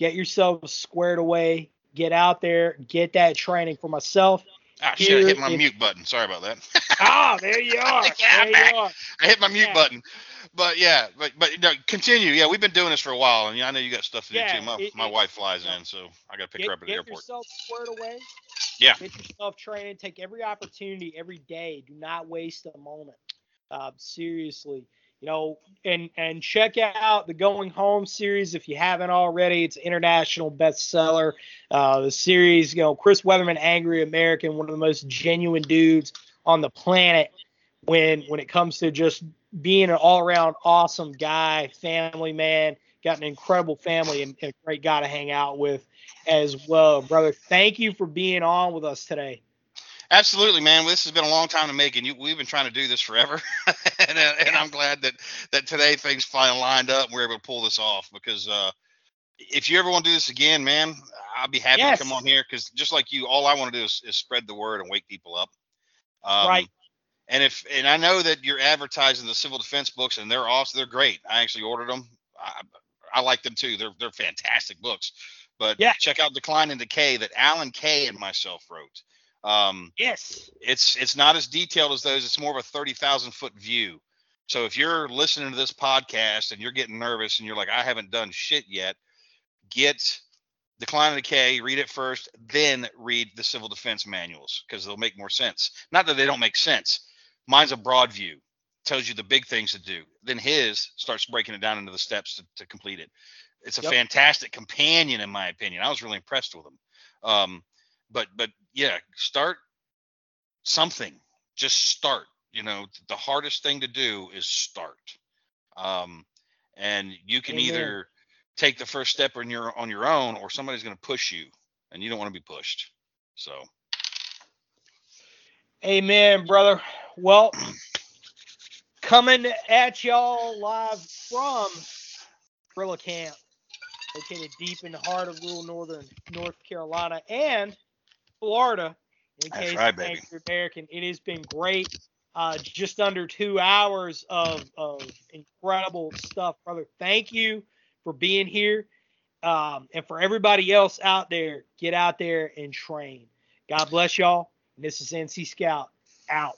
get yourselves squared away, get out there, get that training for myself. ah, shit, I hit my is- mute button sorry about that *laughs* Ah, there you *laughs* are. Yeah, there back. you are. I hit my mute Yeah. button. But yeah, but but no, continue. Yeah, we've been doing this for a while, and yeah, I know you got stuff to Yeah, do too. My it- my it- wife flies yeah. in, so I got to pick Get, her up at the airport. get yourself squared away. Yeah. Get yourself training. Take every opportunity every day. Do not waste a moment. Uh, seriously, you know, and and check out the Going Home series if you haven't already. It's an international bestseller. Uh, the series, you know, Chris Weatherman, Angery American, one of the most genuine dudes on the planet when when it comes to just being an all around awesome guy, family man. Got an incredible family and, and a great guy to hang out with as well, brother. Thank you for being on with us today. Absolutely, man. Well, this has been a long time to make, and you, we've been trying to do this forever, *laughs* and, uh, and I'm glad that that today things finally lined up and we are able to pull this off. Because uh, if you ever want to do this again, man, I'll be happy Yes. to come on here. Because just like you, all I want to do is, is spread the word and wake people up. Um, Right. And if and I know that you're advertising the civil defense books, and they're awesome. They're great. I actually ordered them. I, I like them too. They're they're fantastic books. But Yeah. check out Decline and Decay that Alan Kay and myself wrote. Um, Yes. it's it's not as detailed as those. It's more of a thirty thousand foot view. So if you're listening to this podcast and you're getting nervous and you're like, I haven't done shit yet, get Decline and Decay, read it first, then read the civil defense manuals because they'll make more sense. Not that they don't make sense. Mine's a broad view, tells you the big things to do. Then his starts breaking it down into the steps to, to complete it. It's a Yep. fantastic companion, in my opinion. I was really impressed with him. Um, but but yeah, start something. Just start. You know, the hardest thing to do is start. Um, and you can Amen. either take the first step on your on your own, or somebody's going to push you, and you don't want to be pushed. So Amen, brother. Well, coming at y'all live from Guerrilla Camp, located deep in the heart of rural northern North Carolina and Florida. In That's case right, baby. American, it has been great. Uh, just under two hours of, of incredible stuff, brother. Thank you for being here. Um, and for everybody else out there, get out there and train. God bless y'all. And this is NC Scout out.